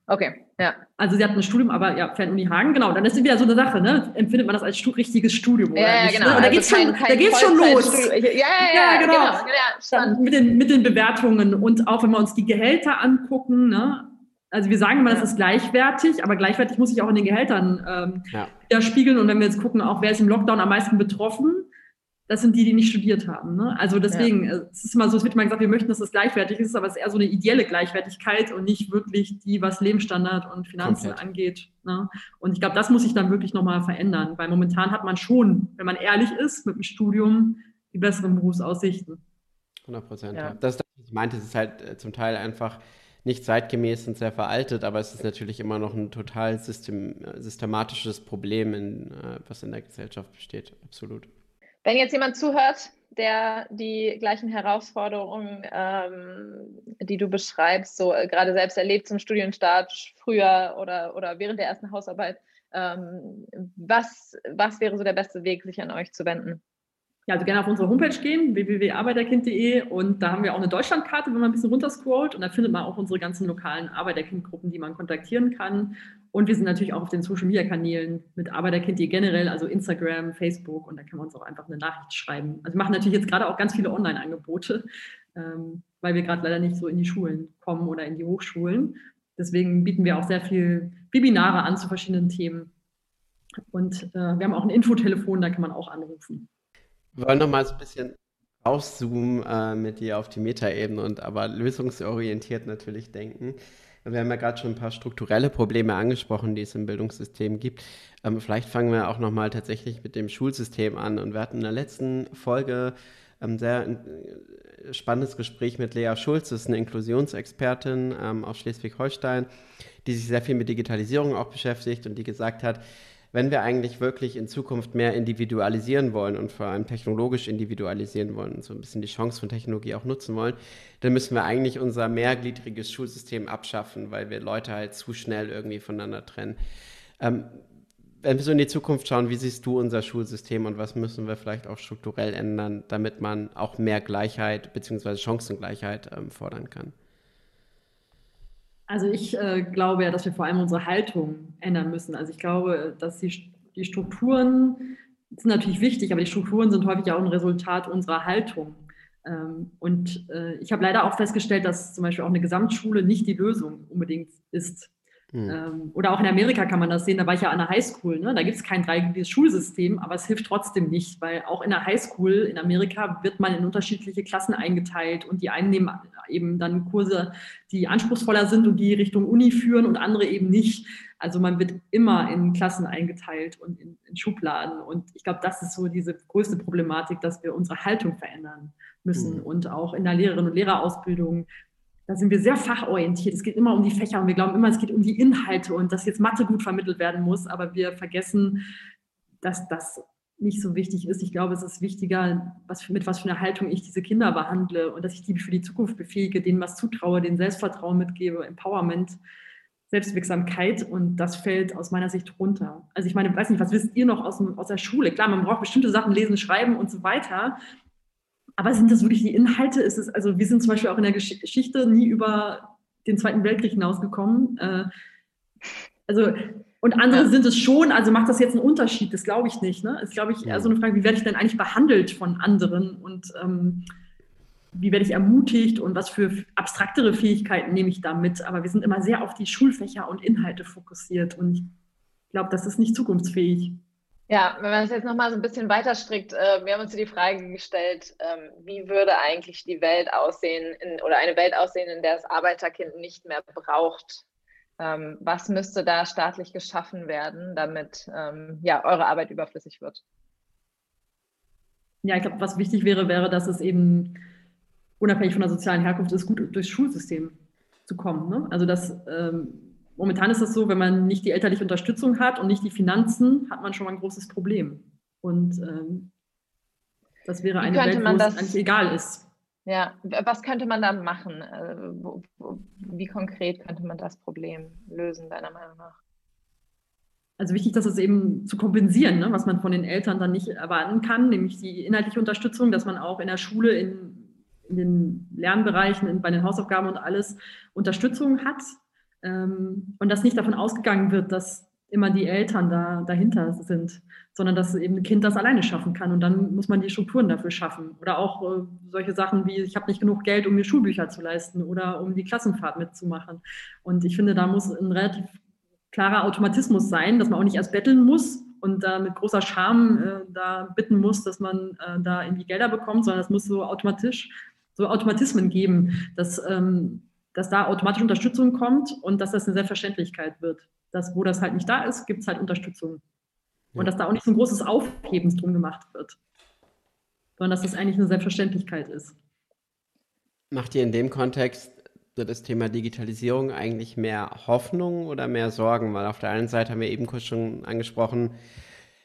Okay, ja. Also sie hat ein Studium, aber ja, Fernuni Hagen, genau. Dann ist es wieder so eine Sache, ne? Empfindet man das als stu richtiges Studium? Oder ja, nicht, genau. Ne? Und da also geht es schon, schon los. Ja, ja, ja, genau. genau. Ja, mit, den, mit den Bewertungen und auch wenn wir uns die Gehälter angucken, ne? Also wir sagen immer, das ist gleichwertig, aber gleichwertig muss sich auch in den Gehältern ähm, ja. widerspiegeln. Und wenn wir jetzt gucken, auch wer ist im Lockdown am meisten betroffen, das sind die, die nicht studiert haben. Ne? Also deswegen, ja. es ist immer so, es wird immer gesagt, wir möchten, dass das gleichwertig ist, aber es ist eher so eine ideelle Gleichwertigkeit und nicht wirklich die, was Lebensstandard und Finanzen Komplett. angeht. Ne? Und ich glaube, das muss sich dann wirklich nochmal verändern, weil momentan hat man schon, wenn man ehrlich ist, mit dem Studium die besseren Berufsaussichten. 100 Prozent, ja. ja. Das ist das, was ich meinte, es ist halt äh, zum Teil einfach nicht zeitgemäß und sehr veraltet, aber es ist natürlich immer noch ein total system, systematisches Problem, in, äh, was in der Gesellschaft besteht. Absolut. Wenn jetzt jemand zuhört, der die gleichen Herausforderungen, ähm, die du beschreibst, so äh, gerade selbst erlebt zum Studienstart, früher oder, oder während der ersten Hausarbeit, ähm, was, was wäre so der beste Weg, sich an euch zu wenden? Ja, also gerne auf unsere Homepage gehen, www.arbeiterkind.de und da haben wir auch eine Deutschlandkarte, wenn man ein bisschen runterscrollt und da findet man auch unsere ganzen lokalen Arbeiterkindgruppen, die man kontaktieren kann. Und wir sind natürlich auch auf den Social Media Kanälen mit Arbeiterkind.de generell, also Instagram, Facebook und da kann man uns auch einfach eine Nachricht schreiben. Also wir machen natürlich jetzt gerade auch ganz viele Online-Angebote, ähm, weil wir gerade leider nicht so in die Schulen kommen oder in die Hochschulen. Deswegen bieten wir auch sehr viel Webinare an zu verschiedenen Themen. Und äh, wir haben auch ein Infotelefon, da kann man auch anrufen. Wir wollen noch mal so ein bisschen rauszoomen äh, mit dir auf die Metaebene und aber lösungsorientiert natürlich denken. Wir haben ja gerade schon ein paar strukturelle Probleme angesprochen, die es im Bildungssystem gibt. Ähm, vielleicht fangen wir auch noch mal tatsächlich mit dem Schulsystem an. Und wir hatten in der letzten Folge ein ähm, sehr äh, spannendes Gespräch mit Lea Schulz, das ist eine Inklusionsexpertin ähm, aus Schleswig-Holstein, die sich sehr viel mit Digitalisierung auch beschäftigt und die gesagt hat, wenn wir eigentlich wirklich in Zukunft mehr individualisieren wollen und vor allem technologisch individualisieren wollen und so ein bisschen die Chance von Technologie auch nutzen wollen, dann müssen wir eigentlich unser mehrgliedriges Schulsystem abschaffen, weil wir Leute halt zu schnell irgendwie voneinander trennen. Ähm, wenn wir so in die Zukunft schauen, wie siehst du unser Schulsystem und was müssen wir vielleicht auch strukturell ändern, damit man auch mehr Gleichheit bzw. Chancengleichheit ähm, fordern kann? Also ich äh, glaube ja, dass wir vor allem unsere Haltung ändern müssen. Also ich glaube, dass die, die Strukturen sind natürlich wichtig, aber die Strukturen sind häufig auch ein Resultat unserer Haltung. Ähm, und äh, ich habe leider auch festgestellt, dass zum Beispiel auch eine Gesamtschule nicht die Lösung unbedingt ist. Mhm. Ähm, oder auch in Amerika kann man das sehen, da war ich ja an der Highschool, ne? da gibt es kein dreigliedriges Schulsystem, aber es hilft trotzdem nicht, weil auch in der Highschool in Amerika wird man in unterschiedliche Klassen eingeteilt und die einen nehmen eben dann Kurse, die anspruchsvoller sind und die Richtung Uni führen und andere eben nicht. Also man wird immer in Klassen eingeteilt und in, in Schubladen und ich glaube, das ist so diese größte Problematik, dass wir unsere Haltung verändern müssen mhm. und auch in der Lehrerinnen- und Lehrerausbildung da sind wir sehr fachorientiert. Es geht immer um die Fächer und wir glauben immer, es geht um die Inhalte und dass jetzt Mathe gut vermittelt werden muss, aber wir vergessen, dass das nicht so wichtig ist. Ich glaube, es ist wichtiger, was, mit was für einer Haltung ich diese Kinder behandle und dass ich die für die Zukunft befähige, denen was zutraue, denen Selbstvertrauen mitgebe, Empowerment, Selbstwirksamkeit und das fällt aus meiner Sicht runter. Also ich meine, weiß nicht, was wisst ihr noch aus, aus der Schule? Klar, man braucht bestimmte Sachen, lesen, schreiben und so weiter, aber sind das wirklich die Inhalte? Ist es, also wir sind zum Beispiel auch in der Geschichte nie über den Zweiten Weltkrieg hinausgekommen. Äh, also, und andere ja. sind es schon, also macht das jetzt einen Unterschied? Das glaube ich nicht. Ne? Ist, glaube ich, eher so eine Frage, wie werde ich denn eigentlich behandelt von anderen und ähm, wie werde ich ermutigt und was für abstraktere Fähigkeiten nehme ich da mit? Aber wir sind immer sehr auf die Schulfächer und Inhalte fokussiert und ich glaube, das ist nicht zukunftsfähig. Ja, wenn man es jetzt nochmal so ein bisschen weiter strickt, äh, wir haben uns die Frage gestellt, ähm, wie würde eigentlich die Welt aussehen in, oder eine Welt aussehen, in der das Arbeiterkind nicht mehr braucht? Ähm, was müsste da staatlich geschaffen werden, damit ähm, ja, eure Arbeit überflüssig wird? Ja, ich glaube, was wichtig wäre, wäre, dass es eben unabhängig von der sozialen Herkunft ist, gut durchs Schulsystem zu kommen. Ne? Also dass ähm, momentan ist es so, wenn man nicht die elterliche Unterstützung hat und nicht die Finanzen, hat man schon mal ein großes Problem. Und ähm, das wäre eine Welt, wo das, es eigentlich egal ist. Ja, was könnte man da machen? Äh, wie konkret könnte man das Problem lösen, deiner Meinung nach? Also wichtig, dass es eben zu kompensieren, ne, was man von den Eltern dann nicht erwarten kann, nämlich die inhaltliche Unterstützung, dass man auch in der Schule, in, in den Lernbereichen, in, bei den Hausaufgaben und alles Unterstützung hat, ähm, und dass nicht davon ausgegangen wird, dass immer die Eltern da dahinter sind, sondern dass eben ein Kind das alleine schaffen kann. Und dann muss man die Strukturen dafür schaffen. Oder auch äh, solche Sachen wie, ich habe nicht genug Geld, um mir Schulbücher zu leisten oder um die Klassenfahrt mitzumachen. Und ich finde, da muss ein relativ klarer Automatismus sein, dass man auch nicht erst betteln muss und da mit großer Scham äh, da bitten muss, dass man äh, da irgendwie Gelder bekommt, sondern es muss so automatisch, so Automatismen geben, dass ähm, dass da automatisch Unterstützung kommt und dass das eine Selbstverständlichkeit wird. Dass, wo das halt nicht da ist, gibt es halt Unterstützung. Ja. Und dass da auch nicht so ein großes Aufhebens drum gemacht wird, sondern dass das eigentlich eine Selbstverständlichkeit ist. Macht ihr in dem Kontext so das Thema Digitalisierung eigentlich mehr Hoffnung oder mehr Sorgen? Weil auf der einen Seite haben wir eben kurz schon angesprochen,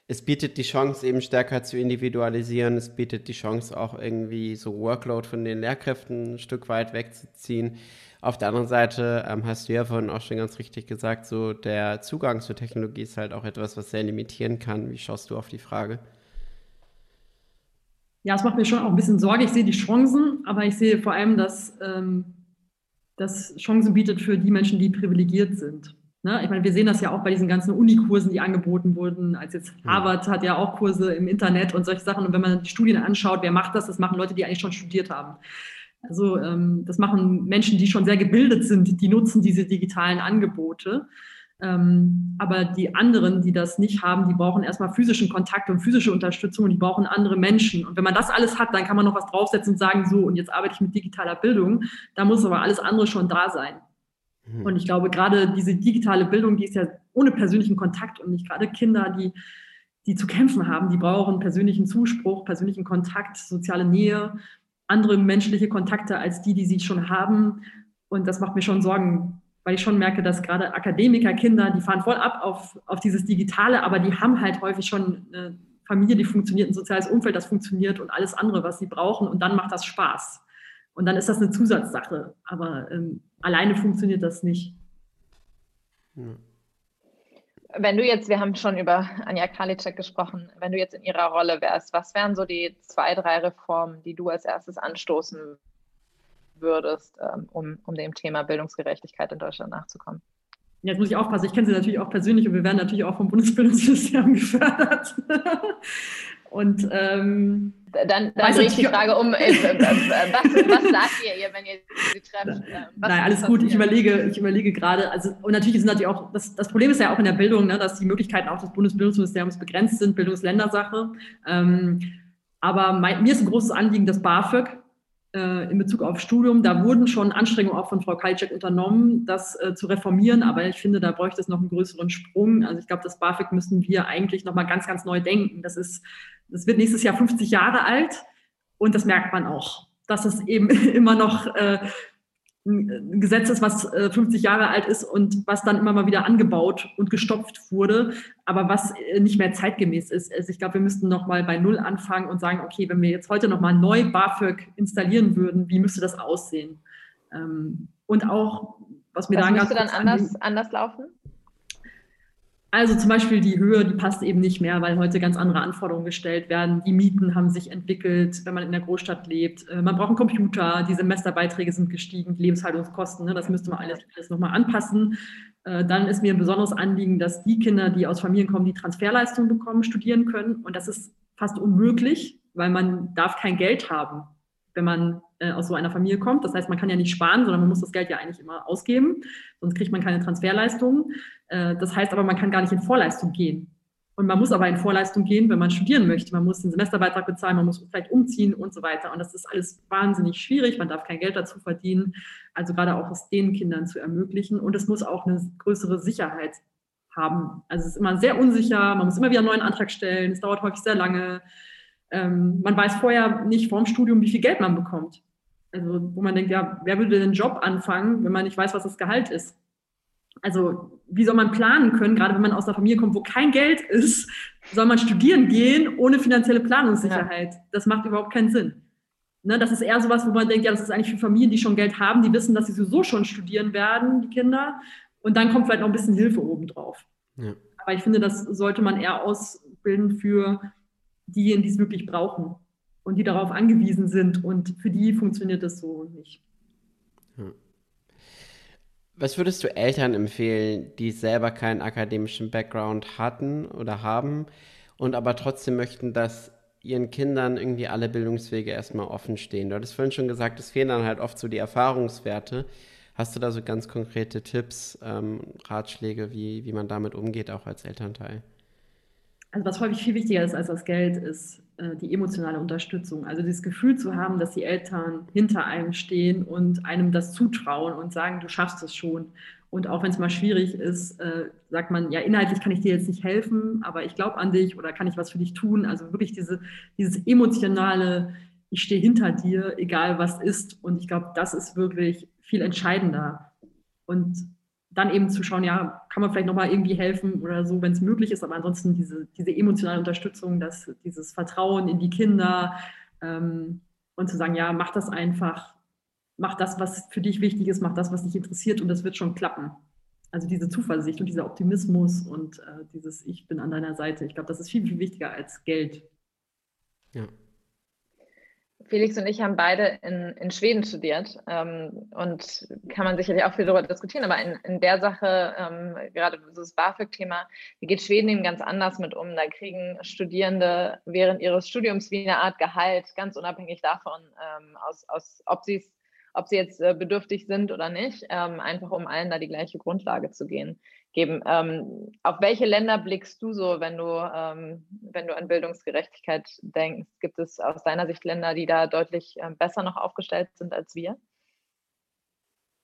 es bietet die Chance, eben stärker zu individualisieren. Es bietet die Chance, auch irgendwie so Workload von den Lehrkräften ein Stück weit wegzuziehen. Auf der anderen Seite ähm, hast du ja vorhin auch schon ganz richtig gesagt, so der Zugang zur Technologie ist halt auch etwas, was sehr limitieren kann. Wie schaust du auf die Frage? Ja, es macht mir schon auch ein bisschen Sorge. Ich sehe die Chancen, aber ich sehe vor allem, dass ähm, das Chancen bietet für die Menschen, die privilegiert sind. Ne? Ich meine, wir sehen das ja auch bei diesen ganzen Unikursen, die angeboten wurden. Als jetzt Harvard hat ja auch Kurse im Internet und solche Sachen. Und wenn man die Studien anschaut, wer macht das? Das machen Leute, die eigentlich schon studiert haben. Also ähm, das machen Menschen, die schon sehr gebildet sind, die nutzen diese digitalen Angebote. Ähm, aber die anderen, die das nicht haben, die brauchen erstmal physischen Kontakt und physische Unterstützung und die brauchen andere Menschen. Und wenn man das alles hat, dann kann man noch was draufsetzen und sagen, so, und jetzt arbeite ich mit digitaler Bildung. Da muss aber alles andere schon da sein. Mhm. Und ich glaube, gerade diese digitale Bildung, die ist ja ohne persönlichen Kontakt und nicht gerade Kinder, die, die zu kämpfen haben, die brauchen persönlichen Zuspruch, persönlichen Kontakt, soziale Nähe, andere menschliche Kontakte als die, die sie schon haben. Und das macht mir schon Sorgen, weil ich schon merke, dass gerade Akademiker, Kinder, die fahren voll ab auf, auf dieses Digitale, aber die haben halt häufig schon eine Familie, die funktioniert, ein soziales Umfeld, das funktioniert und alles andere, was sie brauchen. Und dann macht das Spaß. Und dann ist das eine Zusatzsache. Aber ähm, alleine funktioniert das nicht. Wenn du jetzt, wir haben schon über Anja Karliczek gesprochen, wenn du jetzt in ihrer Rolle wärst, was wären so die zwei, drei Reformen, die du als erstes anstoßen würdest, ähm, um, um dem Thema Bildungsgerechtigkeit in Deutschland nachzukommen? Jetzt muss ich aufpassen, ich kenne sie natürlich auch persönlich und wir werden natürlich auch vom Bundesbildungsministerium [LAUGHS] gefördert. Und ähm, dann, dann drehe ich die Frage um, äh, was, was sagt ihr ihr, wenn ihr sie trefft? Äh, Nein, alles gut. Ich überlege, ich überlege gerade, also und natürlich ist natürlich auch, das, das Problem ist ja auch in der Bildung, ne, dass die Möglichkeiten auch des Bundesbildungsministeriums begrenzt sind, Bildungsländersache. Ähm, aber mein, mir ist ein großes Anliegen das BAföG äh, in Bezug auf Studium. Da wurden schon Anstrengungen auch von Frau Kalczek unternommen, das äh, zu reformieren, aber ich finde, da bräuchte es noch einen größeren Sprung. Also ich glaube, das BAföG müssen wir eigentlich nochmal ganz, ganz neu denken. Das ist, das wird nächstes Jahr 50 Jahre alt und das merkt man auch, dass es eben [LAUGHS] immer noch äh, ein Gesetz ist, was 50 äh, Jahre alt ist und was dann immer mal wieder angebaut und gestopft wurde, aber was äh, nicht mehr zeitgemäß ist. Also ich glaube, wir müssten noch mal bei Null anfangen und sagen, okay, wenn wir jetzt heute noch mal neu BAföG installieren würden, wie müsste das aussehen? Ähm, und auch, was mir was da müsste dann anders, anders laufen? Also zum Beispiel die Höhe, die passt eben nicht mehr, weil heute ganz andere Anforderungen gestellt werden. Die Mieten haben sich entwickelt, wenn man in der Großstadt lebt. Äh, man braucht einen Computer, die Semesterbeiträge sind gestiegen, die Lebenshaltungskosten, ne, das müsste man alles, alles nochmal anpassen. Äh, dann ist mir ein besonderes Anliegen, dass die Kinder, die aus Familien kommen, die Transferleistungen bekommen, studieren können. Und das ist fast unmöglich, weil man darf kein Geld haben wenn man äh, aus so einer Familie kommt. Das heißt, man kann ja nicht sparen, sondern man muss das Geld ja eigentlich immer ausgeben, sonst kriegt man keine Transferleistungen. Äh, das heißt aber, man kann gar nicht in Vorleistung gehen. Und man muss aber in Vorleistung gehen, wenn man studieren möchte. Man muss den Semesterbeitrag bezahlen, man muss vielleicht umziehen und so weiter. Und das ist alles wahnsinnig schwierig. Man darf kein Geld dazu verdienen. Also gerade auch es den Kindern zu ermöglichen. Und es muss auch eine größere Sicherheit haben. Also es ist immer sehr unsicher. Man muss immer wieder einen neuen Antrag stellen. Es dauert häufig sehr lange. Ähm, man weiß vorher nicht vorm Studium, wie viel Geld man bekommt. Also wo man denkt, ja, wer würde den Job anfangen, wenn man nicht weiß, was das Gehalt ist? Also wie soll man planen können, gerade wenn man aus einer Familie kommt, wo kein Geld ist, soll man studieren gehen ohne finanzielle Planungssicherheit? Ja. Das macht überhaupt keinen Sinn. Ne, das ist eher sowas, wo man denkt, ja, das ist eigentlich für Familien, die schon Geld haben, die wissen, dass sie sowieso schon studieren werden, die Kinder. Und dann kommt vielleicht noch ein bisschen Hilfe obendrauf. Ja. Aber ich finde, das sollte man eher ausbilden für diejenigen, die es wirklich brauchen und die darauf angewiesen sind. Und für die funktioniert das so nicht. Was würdest du Eltern empfehlen, die selber keinen akademischen Background hatten oder haben und aber trotzdem möchten, dass ihren Kindern irgendwie alle Bildungswege erstmal offen stehen? Du hattest vorhin schon gesagt, es fehlen dann halt oft so die Erfahrungswerte. Hast du da so ganz konkrete Tipps, ähm, Ratschläge, wie, wie man damit umgeht, auch als Elternteil? Also was häufig viel wichtiger ist als das Geld, ist äh, die emotionale Unterstützung. Also dieses Gefühl zu haben, dass die Eltern hinter einem stehen und einem das zutrauen und sagen, du schaffst es schon. Und auch wenn es mal schwierig ist, äh, sagt man, ja, inhaltlich kann ich dir jetzt nicht helfen, aber ich glaube an dich oder kann ich was für dich tun. Also wirklich diese, dieses emotionale, ich stehe hinter dir, egal was ist. Und ich glaube, das ist wirklich viel entscheidender. Und dann eben zu schauen, ja, kann man vielleicht nochmal irgendwie helfen oder so, wenn es möglich ist, aber ansonsten diese, diese emotionale Unterstützung, das, dieses Vertrauen in die Kinder ähm, und zu sagen, ja, mach das einfach, mach das, was für dich wichtig ist, mach das, was dich interessiert und das wird schon klappen. Also diese Zuversicht und dieser Optimismus und äh, dieses Ich bin an deiner Seite, ich glaube, das ist viel, viel wichtiger als Geld. Ja. Felix und ich haben beide in, in Schweden studiert ähm, und kann man sicherlich auch viel darüber diskutieren, aber in, in der Sache, ähm, gerade das BAföG-Thema, wie geht Schweden eben ganz anders mit um. Da kriegen Studierende während ihres Studiums wie eine Art Gehalt, ganz unabhängig davon, ähm, aus, aus, ob sie es ob sie jetzt äh, bedürftig sind oder nicht, ähm, einfach um allen da die gleiche Grundlage zu gehen, geben. Ähm, auf welche Länder blickst du so, wenn du, ähm, wenn du an Bildungsgerechtigkeit denkst? Gibt es aus deiner Sicht Länder, die da deutlich äh, besser noch aufgestellt sind als wir?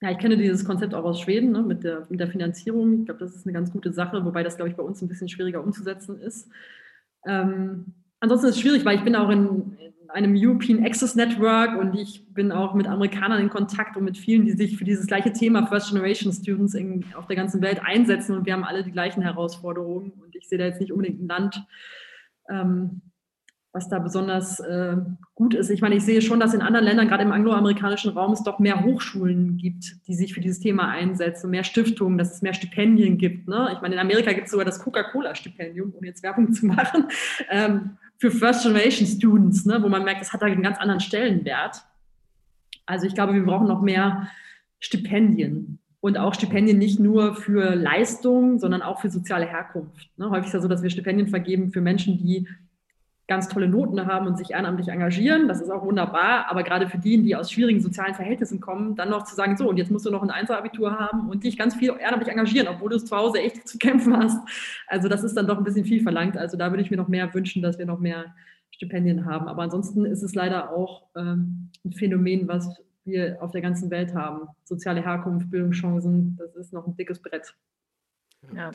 Ja, ich kenne dieses Konzept auch aus Schweden ne, mit, der, mit der Finanzierung. Ich glaube, das ist eine ganz gute Sache, wobei das, glaube ich, bei uns ein bisschen schwieriger umzusetzen ist. Ähm, ansonsten ist es schwierig, weil ich bin auch in, einem European Access Network und ich bin auch mit Amerikanern in Kontakt und mit vielen, die sich für dieses gleiche Thema First Generation Students in, auf der ganzen Welt einsetzen und wir haben alle die gleichen Herausforderungen und ich sehe da jetzt nicht unbedingt ein Land, ähm, was da besonders äh, gut ist. Ich meine, ich sehe schon, dass in anderen Ländern, gerade im angloamerikanischen Raum, es doch mehr Hochschulen gibt, die sich für dieses Thema einsetzen, mehr Stiftungen, dass es mehr Stipendien gibt. Ne? Ich meine, in Amerika gibt es sogar das Coca-Cola-Stipendium, um jetzt Werbung zu machen, ähm, für First Generation Students, ne? wo man merkt, das hat da einen ganz anderen Stellenwert. Also ich glaube, wir brauchen noch mehr Stipendien. Und auch Stipendien nicht nur für Leistung, sondern auch für soziale Herkunft. Ne? Häufig ist ja so, dass wir Stipendien vergeben für Menschen, die ganz tolle Noten haben und sich ehrenamtlich engagieren. Das ist auch wunderbar. Aber gerade für die, die aus schwierigen sozialen Verhältnissen kommen, dann noch zu sagen, so, und jetzt musst du noch ein Einzelabitur haben und dich ganz viel ehrenamtlich engagieren, obwohl du es zu Hause echt [LAUGHS] zu kämpfen hast. Also das ist dann doch ein bisschen viel verlangt. Also da würde ich mir noch mehr wünschen, dass wir noch mehr Stipendien haben. Aber ansonsten ist es leider auch ähm, ein Phänomen, was wir auf der ganzen Welt haben. Soziale Herkunft, Bildungschancen, das ist noch ein dickes Brett. Ja.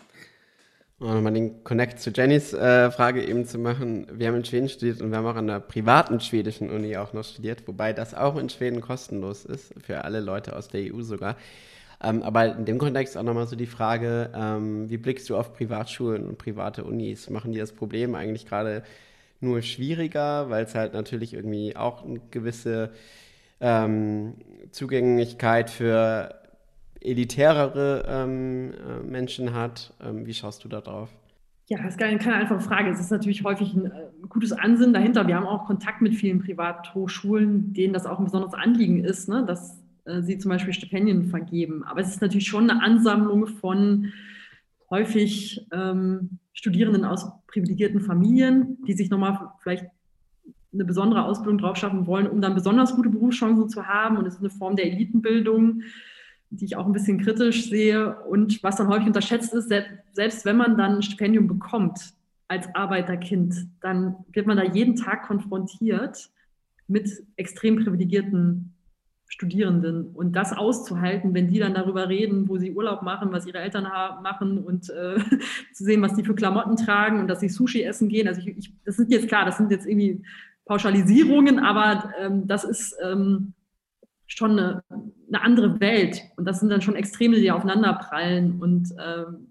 Um nochmal den Connect zu Jennys äh, Frage eben zu machen. Wir haben in Schweden studiert und wir haben auch an einer privaten schwedischen Uni auch noch studiert, wobei das auch in Schweden kostenlos ist, für alle Leute aus der EU sogar. Ähm, aber in dem Kontext auch nochmal so die Frage, ähm, wie blickst du auf Privatschulen und private Unis? Machen die das Problem eigentlich gerade nur schwieriger, weil es halt natürlich irgendwie auch eine gewisse ähm, Zugänglichkeit für elitärere ähm, äh, Menschen hat. Ähm, wie schaust du da drauf? Ja, das ist keine, einfache Frage. Es ist natürlich häufig ein, äh, gutes Ansinnen dahinter. Wir haben auch Kontakt mit vielen Privathochschulen, denen das auch ein besonderes Anliegen ist, ne? dass äh, sie zum Beispiel Stipendien vergeben. Aber es ist natürlich schon eine Ansammlung von häufig ähm, Studierenden aus privilegierten Familien, die sich nochmal vielleicht eine besondere Ausbildung drauf schaffen wollen, um dann besonders gute Berufschancen zu haben. Und es ist eine Form der Elitenbildung die ich auch ein bisschen kritisch sehe. Und was dann häufig unterschätzt ist, selbst wenn man dann ein Stipendium bekommt als Arbeiterkind, dann wird man da jeden Tag konfrontiert mit extrem privilegierten Studierenden. Und das auszuhalten, wenn die dann darüber reden, wo sie Urlaub machen, was ihre Eltern machen und äh, [LAUGHS] zu sehen, was die für Klamotten tragen und dass sie Sushi essen gehen. Also ich, ich, das sind jetzt klar, das sind jetzt irgendwie Pauschalisierungen, aber ähm, das ist ähm, schon eine, eine, andere Welt. Und das sind dann schon Extreme, die aufeinanderprallen und ähm,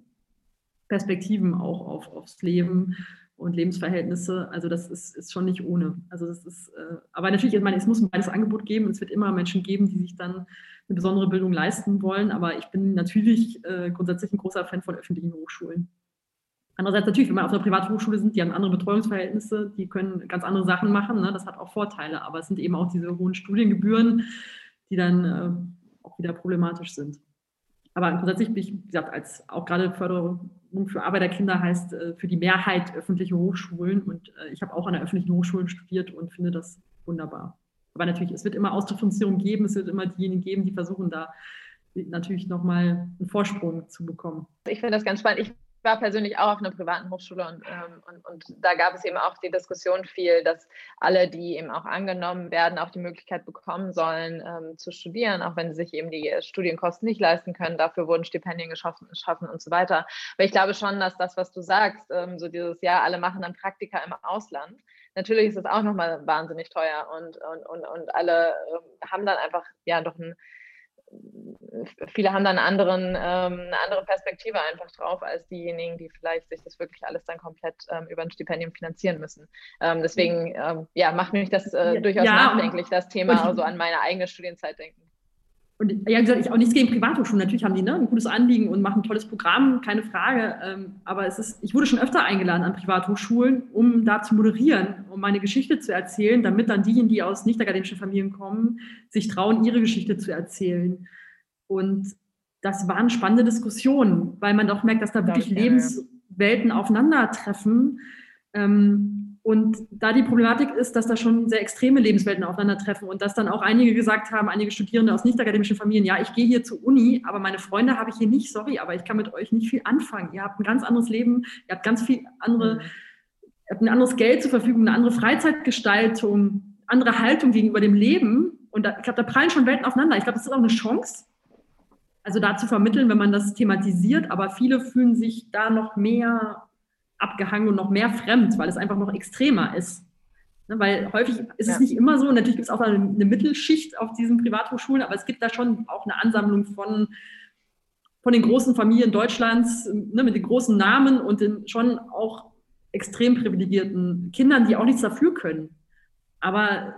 Perspektiven auch auf, aufs Leben und Lebensverhältnisse. Also das ist, ist schon nicht ohne. Also das ist, äh, aber natürlich, ich meine, es muss ein beides Angebot geben. Es wird immer Menschen geben, die sich dann eine besondere Bildung leisten wollen. Aber ich bin natürlich äh, grundsätzlich ein großer Fan von öffentlichen Hochschulen. Andererseits natürlich, wenn man auf einer Privathochschule sind, die haben andere Betreuungsverhältnisse, die können ganz andere Sachen machen. Ne? Das hat auch Vorteile. Aber es sind eben auch diese hohen Studiengebühren, die dann äh, auch wieder problematisch sind. Aber grundsätzlich bin ich, wie gesagt, als auch gerade Förderung für Arbeiterkinder heißt äh, für die Mehrheit öffentliche Hochschulen. Und äh, ich habe auch an der öffentlichen Hochschule studiert und finde das wunderbar. Aber natürlich, es wird immer Ausdifferenzierung geben, es wird immer diejenigen geben, die versuchen, da natürlich nochmal einen Vorsprung zu bekommen. Ich finde das ganz spannend. Ich war persönlich auch auf einer privaten Hochschule und, ähm, und, und, da gab es eben auch die Diskussion viel, dass alle, die eben auch angenommen werden, auch die Möglichkeit bekommen sollen, ähm, zu studieren, auch wenn sie sich eben die Studienkosten nicht leisten können. Dafür wurden Stipendien geschaffen, geschaffen und so weiter. Aber ich glaube schon, dass das, was du sagst, ähm, so dieses Jahr, alle machen dann Praktika im Ausland. Natürlich ist es auch nochmal wahnsinnig teuer und, und, und, und alle ähm, haben dann einfach ja doch ein viele haben dann anderen, ähm, eine andere Perspektive einfach drauf als diejenigen, die vielleicht sich das wirklich alles dann komplett ähm, über ein Stipendium finanzieren müssen. Ähm, deswegen ähm, ja, macht mich das äh, durchaus ja, nachdenklich, das Thema also an meine eigene Studienzeit denken. Und ja, gesagt, ich auch nichts gegen Privathochschulen. Natürlich haben die ne, ein gutes Anliegen und machen ein tolles Programm, keine Frage. Ähm, aber es ist, ich wurde schon öfter eingeladen an Privathochschulen, um da zu moderieren, um meine Geschichte zu erzählen, damit dann diejenigen, die aus nicht akademischen Familien kommen, sich trauen, ihre Geschichte zu erzählen. Und das waren spannende Diskussionen, weil man doch merkt, dass da wirklich Lebenswelten aufeinandertreffen. Ähm, und da die Problematik ist, dass da schon sehr extreme Lebenswelten aufeinandertreffen und dass dann auch einige gesagt haben, einige Studierende aus nicht-akademischen Familien, ja, ich gehe hier zur Uni, aber meine Freunde habe ich hier nicht, sorry, aber ich kann mit euch nicht viel anfangen. Ihr habt ein ganz anderes Leben, ihr habt ganz viel andere, mhm. ihr habt ein anderes Geld zur Verfügung, eine andere Freizeitgestaltung, andere Haltung gegenüber dem Leben. Und da, ich glaube, da prallen schon Welten aufeinander. Ich glaube, das ist auch eine Chance, also da zu vermitteln, wenn man das thematisiert, aber viele fühlen sich da noch mehr abgehangen und noch mehr fremd, weil es einfach noch extremer ist. Ne, weil häufig ist ja. es nicht immer so, natürlich gibt es auch eine, eine, Mittelschicht auf diesen Privathochschulen, aber es gibt da schon auch eine Ansammlung von, von den großen Familien Deutschlands ne, mit den großen Namen und den schon auch extrem privilegierten Kindern, die auch nichts dafür können. Aber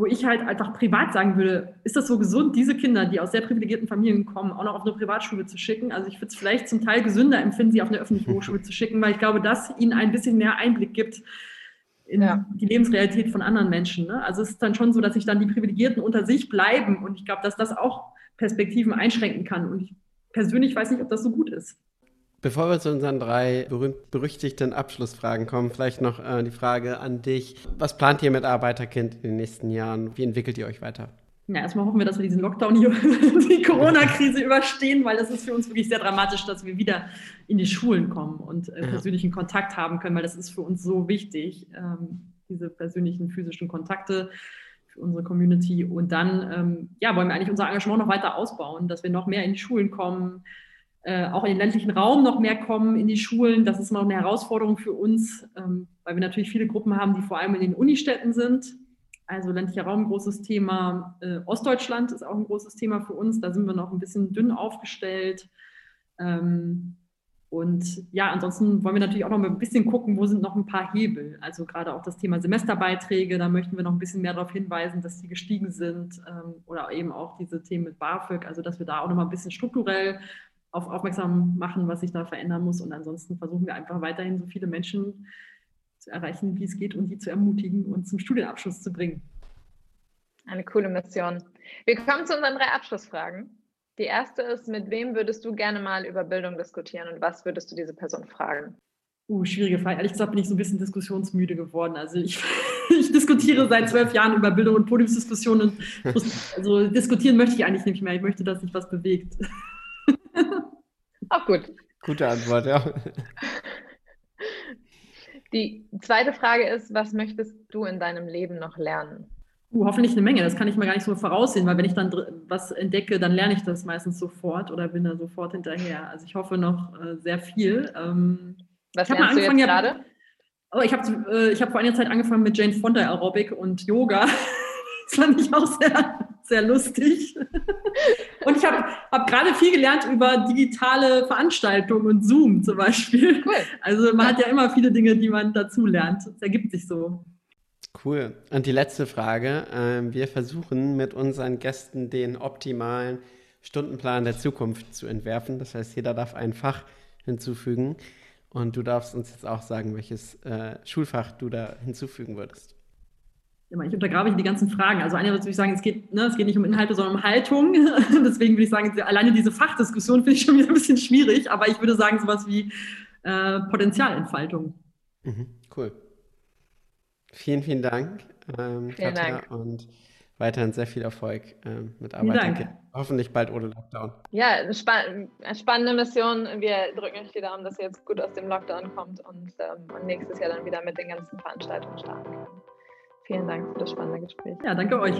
wo ich halt einfach privat sagen würde, ist das so gesund, diese Kinder, die aus sehr privilegierten Familien kommen, auch noch auf eine Privatschule zu schicken? Also ich würde es vielleicht zum Teil gesünder empfinden, sie auf eine öffentliche [LAUGHS] Hochschule zu schicken, weil ich glaube, dass ihnen ein bisschen mehr Einblick gibt in ja. die Lebensrealität von anderen Menschen. Ne? Also es ist dann schon so, dass sich dann die Privilegierten unter sich bleiben und ich glaube, dass das auch Perspektiven einschränken kann. Und ich persönlich weiß nicht, ob das so gut ist. Bevor wir zu unseren drei berühmt-berüchtigten Abschlussfragen kommen, vielleicht noch äh, die Frage an dich. Was plant ihr mit Arbeiterkind in den nächsten Jahren? Wie entwickelt ihr euch weiter? Ja, erstmal hoffen wir, dass wir diesen Lockdown hier, [LAUGHS] die Corona-Krise überstehen, weil das ist für uns wirklich sehr dramatisch, dass wir wieder in die Schulen kommen und äh, persönlichen Kontakt haben können, weil das ist für uns so wichtig, ähm, diese persönlichen physischen Kontakte für unsere Community. Und dann ähm, ja, wollen wir eigentlich unser Engagement noch weiter ausbauen, dass wir noch mehr in die Schulen kommen, äh, auch in den ländlichen Raum noch mehr kommen in die Schulen. Das ist noch eine Herausforderung für uns, ähm, weil wir natürlich viele Gruppen haben, die vor allem in den Unistädten sind. Also ländlicher Raum, großes Thema. Äh, Ostdeutschland ist auch ein großes Thema für uns. Da sind wir noch ein bisschen dünn aufgestellt. Ähm, und ja, ansonsten wollen wir natürlich auch noch ein bisschen gucken, wo sind noch ein paar Hebel. Also gerade auch das Thema Semesterbeiträge, da möchten wir noch ein bisschen mehr darauf hinweisen, dass die gestiegen sind. Ähm, oder eben auch diese Themen mit BAföG, also dass wir da auch noch mal ein bisschen strukturell auf aufmerksam machen, was sich da verändern muss. Und ansonsten versuchen wir einfach weiterhin so viele Menschen zu erreichen, wie es geht und die zu ermutigen und zum Studienabschluss zu bringen. Eine coole Mission. Wir kommen zu unseren drei Abschlussfragen. Die erste ist, mit wem würdest du gerne mal über Bildung diskutieren und was würdest du diese Person fragen? Uh, schwierige Frage. Ehrlich gesagt bin ich so ein bisschen diskussionsmüde geworden. Also ich, [LAUGHS] ich diskutiere seit zwölf Jahren über Bildung und Podiumsdiskussionen. [LAUGHS] also diskutieren möchte ich eigentlich nicht mehr. Ich möchte, dass sich was bewegt. [LAUGHS] Auch gut. Gute Antwort, ja. Die zweite Frage ist, was möchtest du in deinem Leben noch lernen? Uh, hoffentlich eine Menge. Das kann ich mir gar nicht so voraussehen, weil wenn ich dann was entdecke, dann lerne ich das meistens sofort oder bin da sofort hinterher. Also ich hoffe noch äh, sehr viel. Ähm, was ich lernst du jetzt gerade? Oh, ich habe äh, hab vor einiger Zeit angefangen mit Jane Fonda Aerobic und Yoga. [LAUGHS] das fand ich auch sehr, sehr lustig. [LAUGHS] Und ich habe hab gerade viel gelernt über digitale Veranstaltungen und Zoom zum Beispiel. Cool. Also man ja. hat ja immer viele Dinge, die man dazu lernt. Es ergibt sich so. Cool. Und die letzte Frage. Ähm, wir versuchen mit unseren Gästen den optimalen Stundenplan der Zukunft zu entwerfen. Das heißt, jeder darf ein Fach hinzufügen. Und du darfst uns jetzt auch sagen, welches äh, Schulfach du da hinzufügen würdest ich untergrabe hier die ganzen Fragen. Also einerseits würde ich sagen, es geht, ne, es geht nicht um Inhalte, sondern um Haltung. [LAUGHS] Deswegen würde ich sagen, alleine diese Fachdiskussion finde ich schon wieder ein bisschen schwierig, aber ich würde sagen, sowas wie äh, Potenzialentfaltung. Mhm, cool. Vielen, vielen Dank, ähm, vielen Katja, Dank. und weiterhin sehr viel Erfolg ähm, mit Arbeit. Hoffentlich bald ohne Lockdown. Ja, spann spannende Mission. Wir drücken euch die Daumen, dass ihr jetzt gut aus dem Lockdown kommt und ähm, nächstes Jahr dann wieder mit den ganzen Veranstaltungen starten könnt. Vielen Dank für das spannende Gespräch. Ja, danke euch.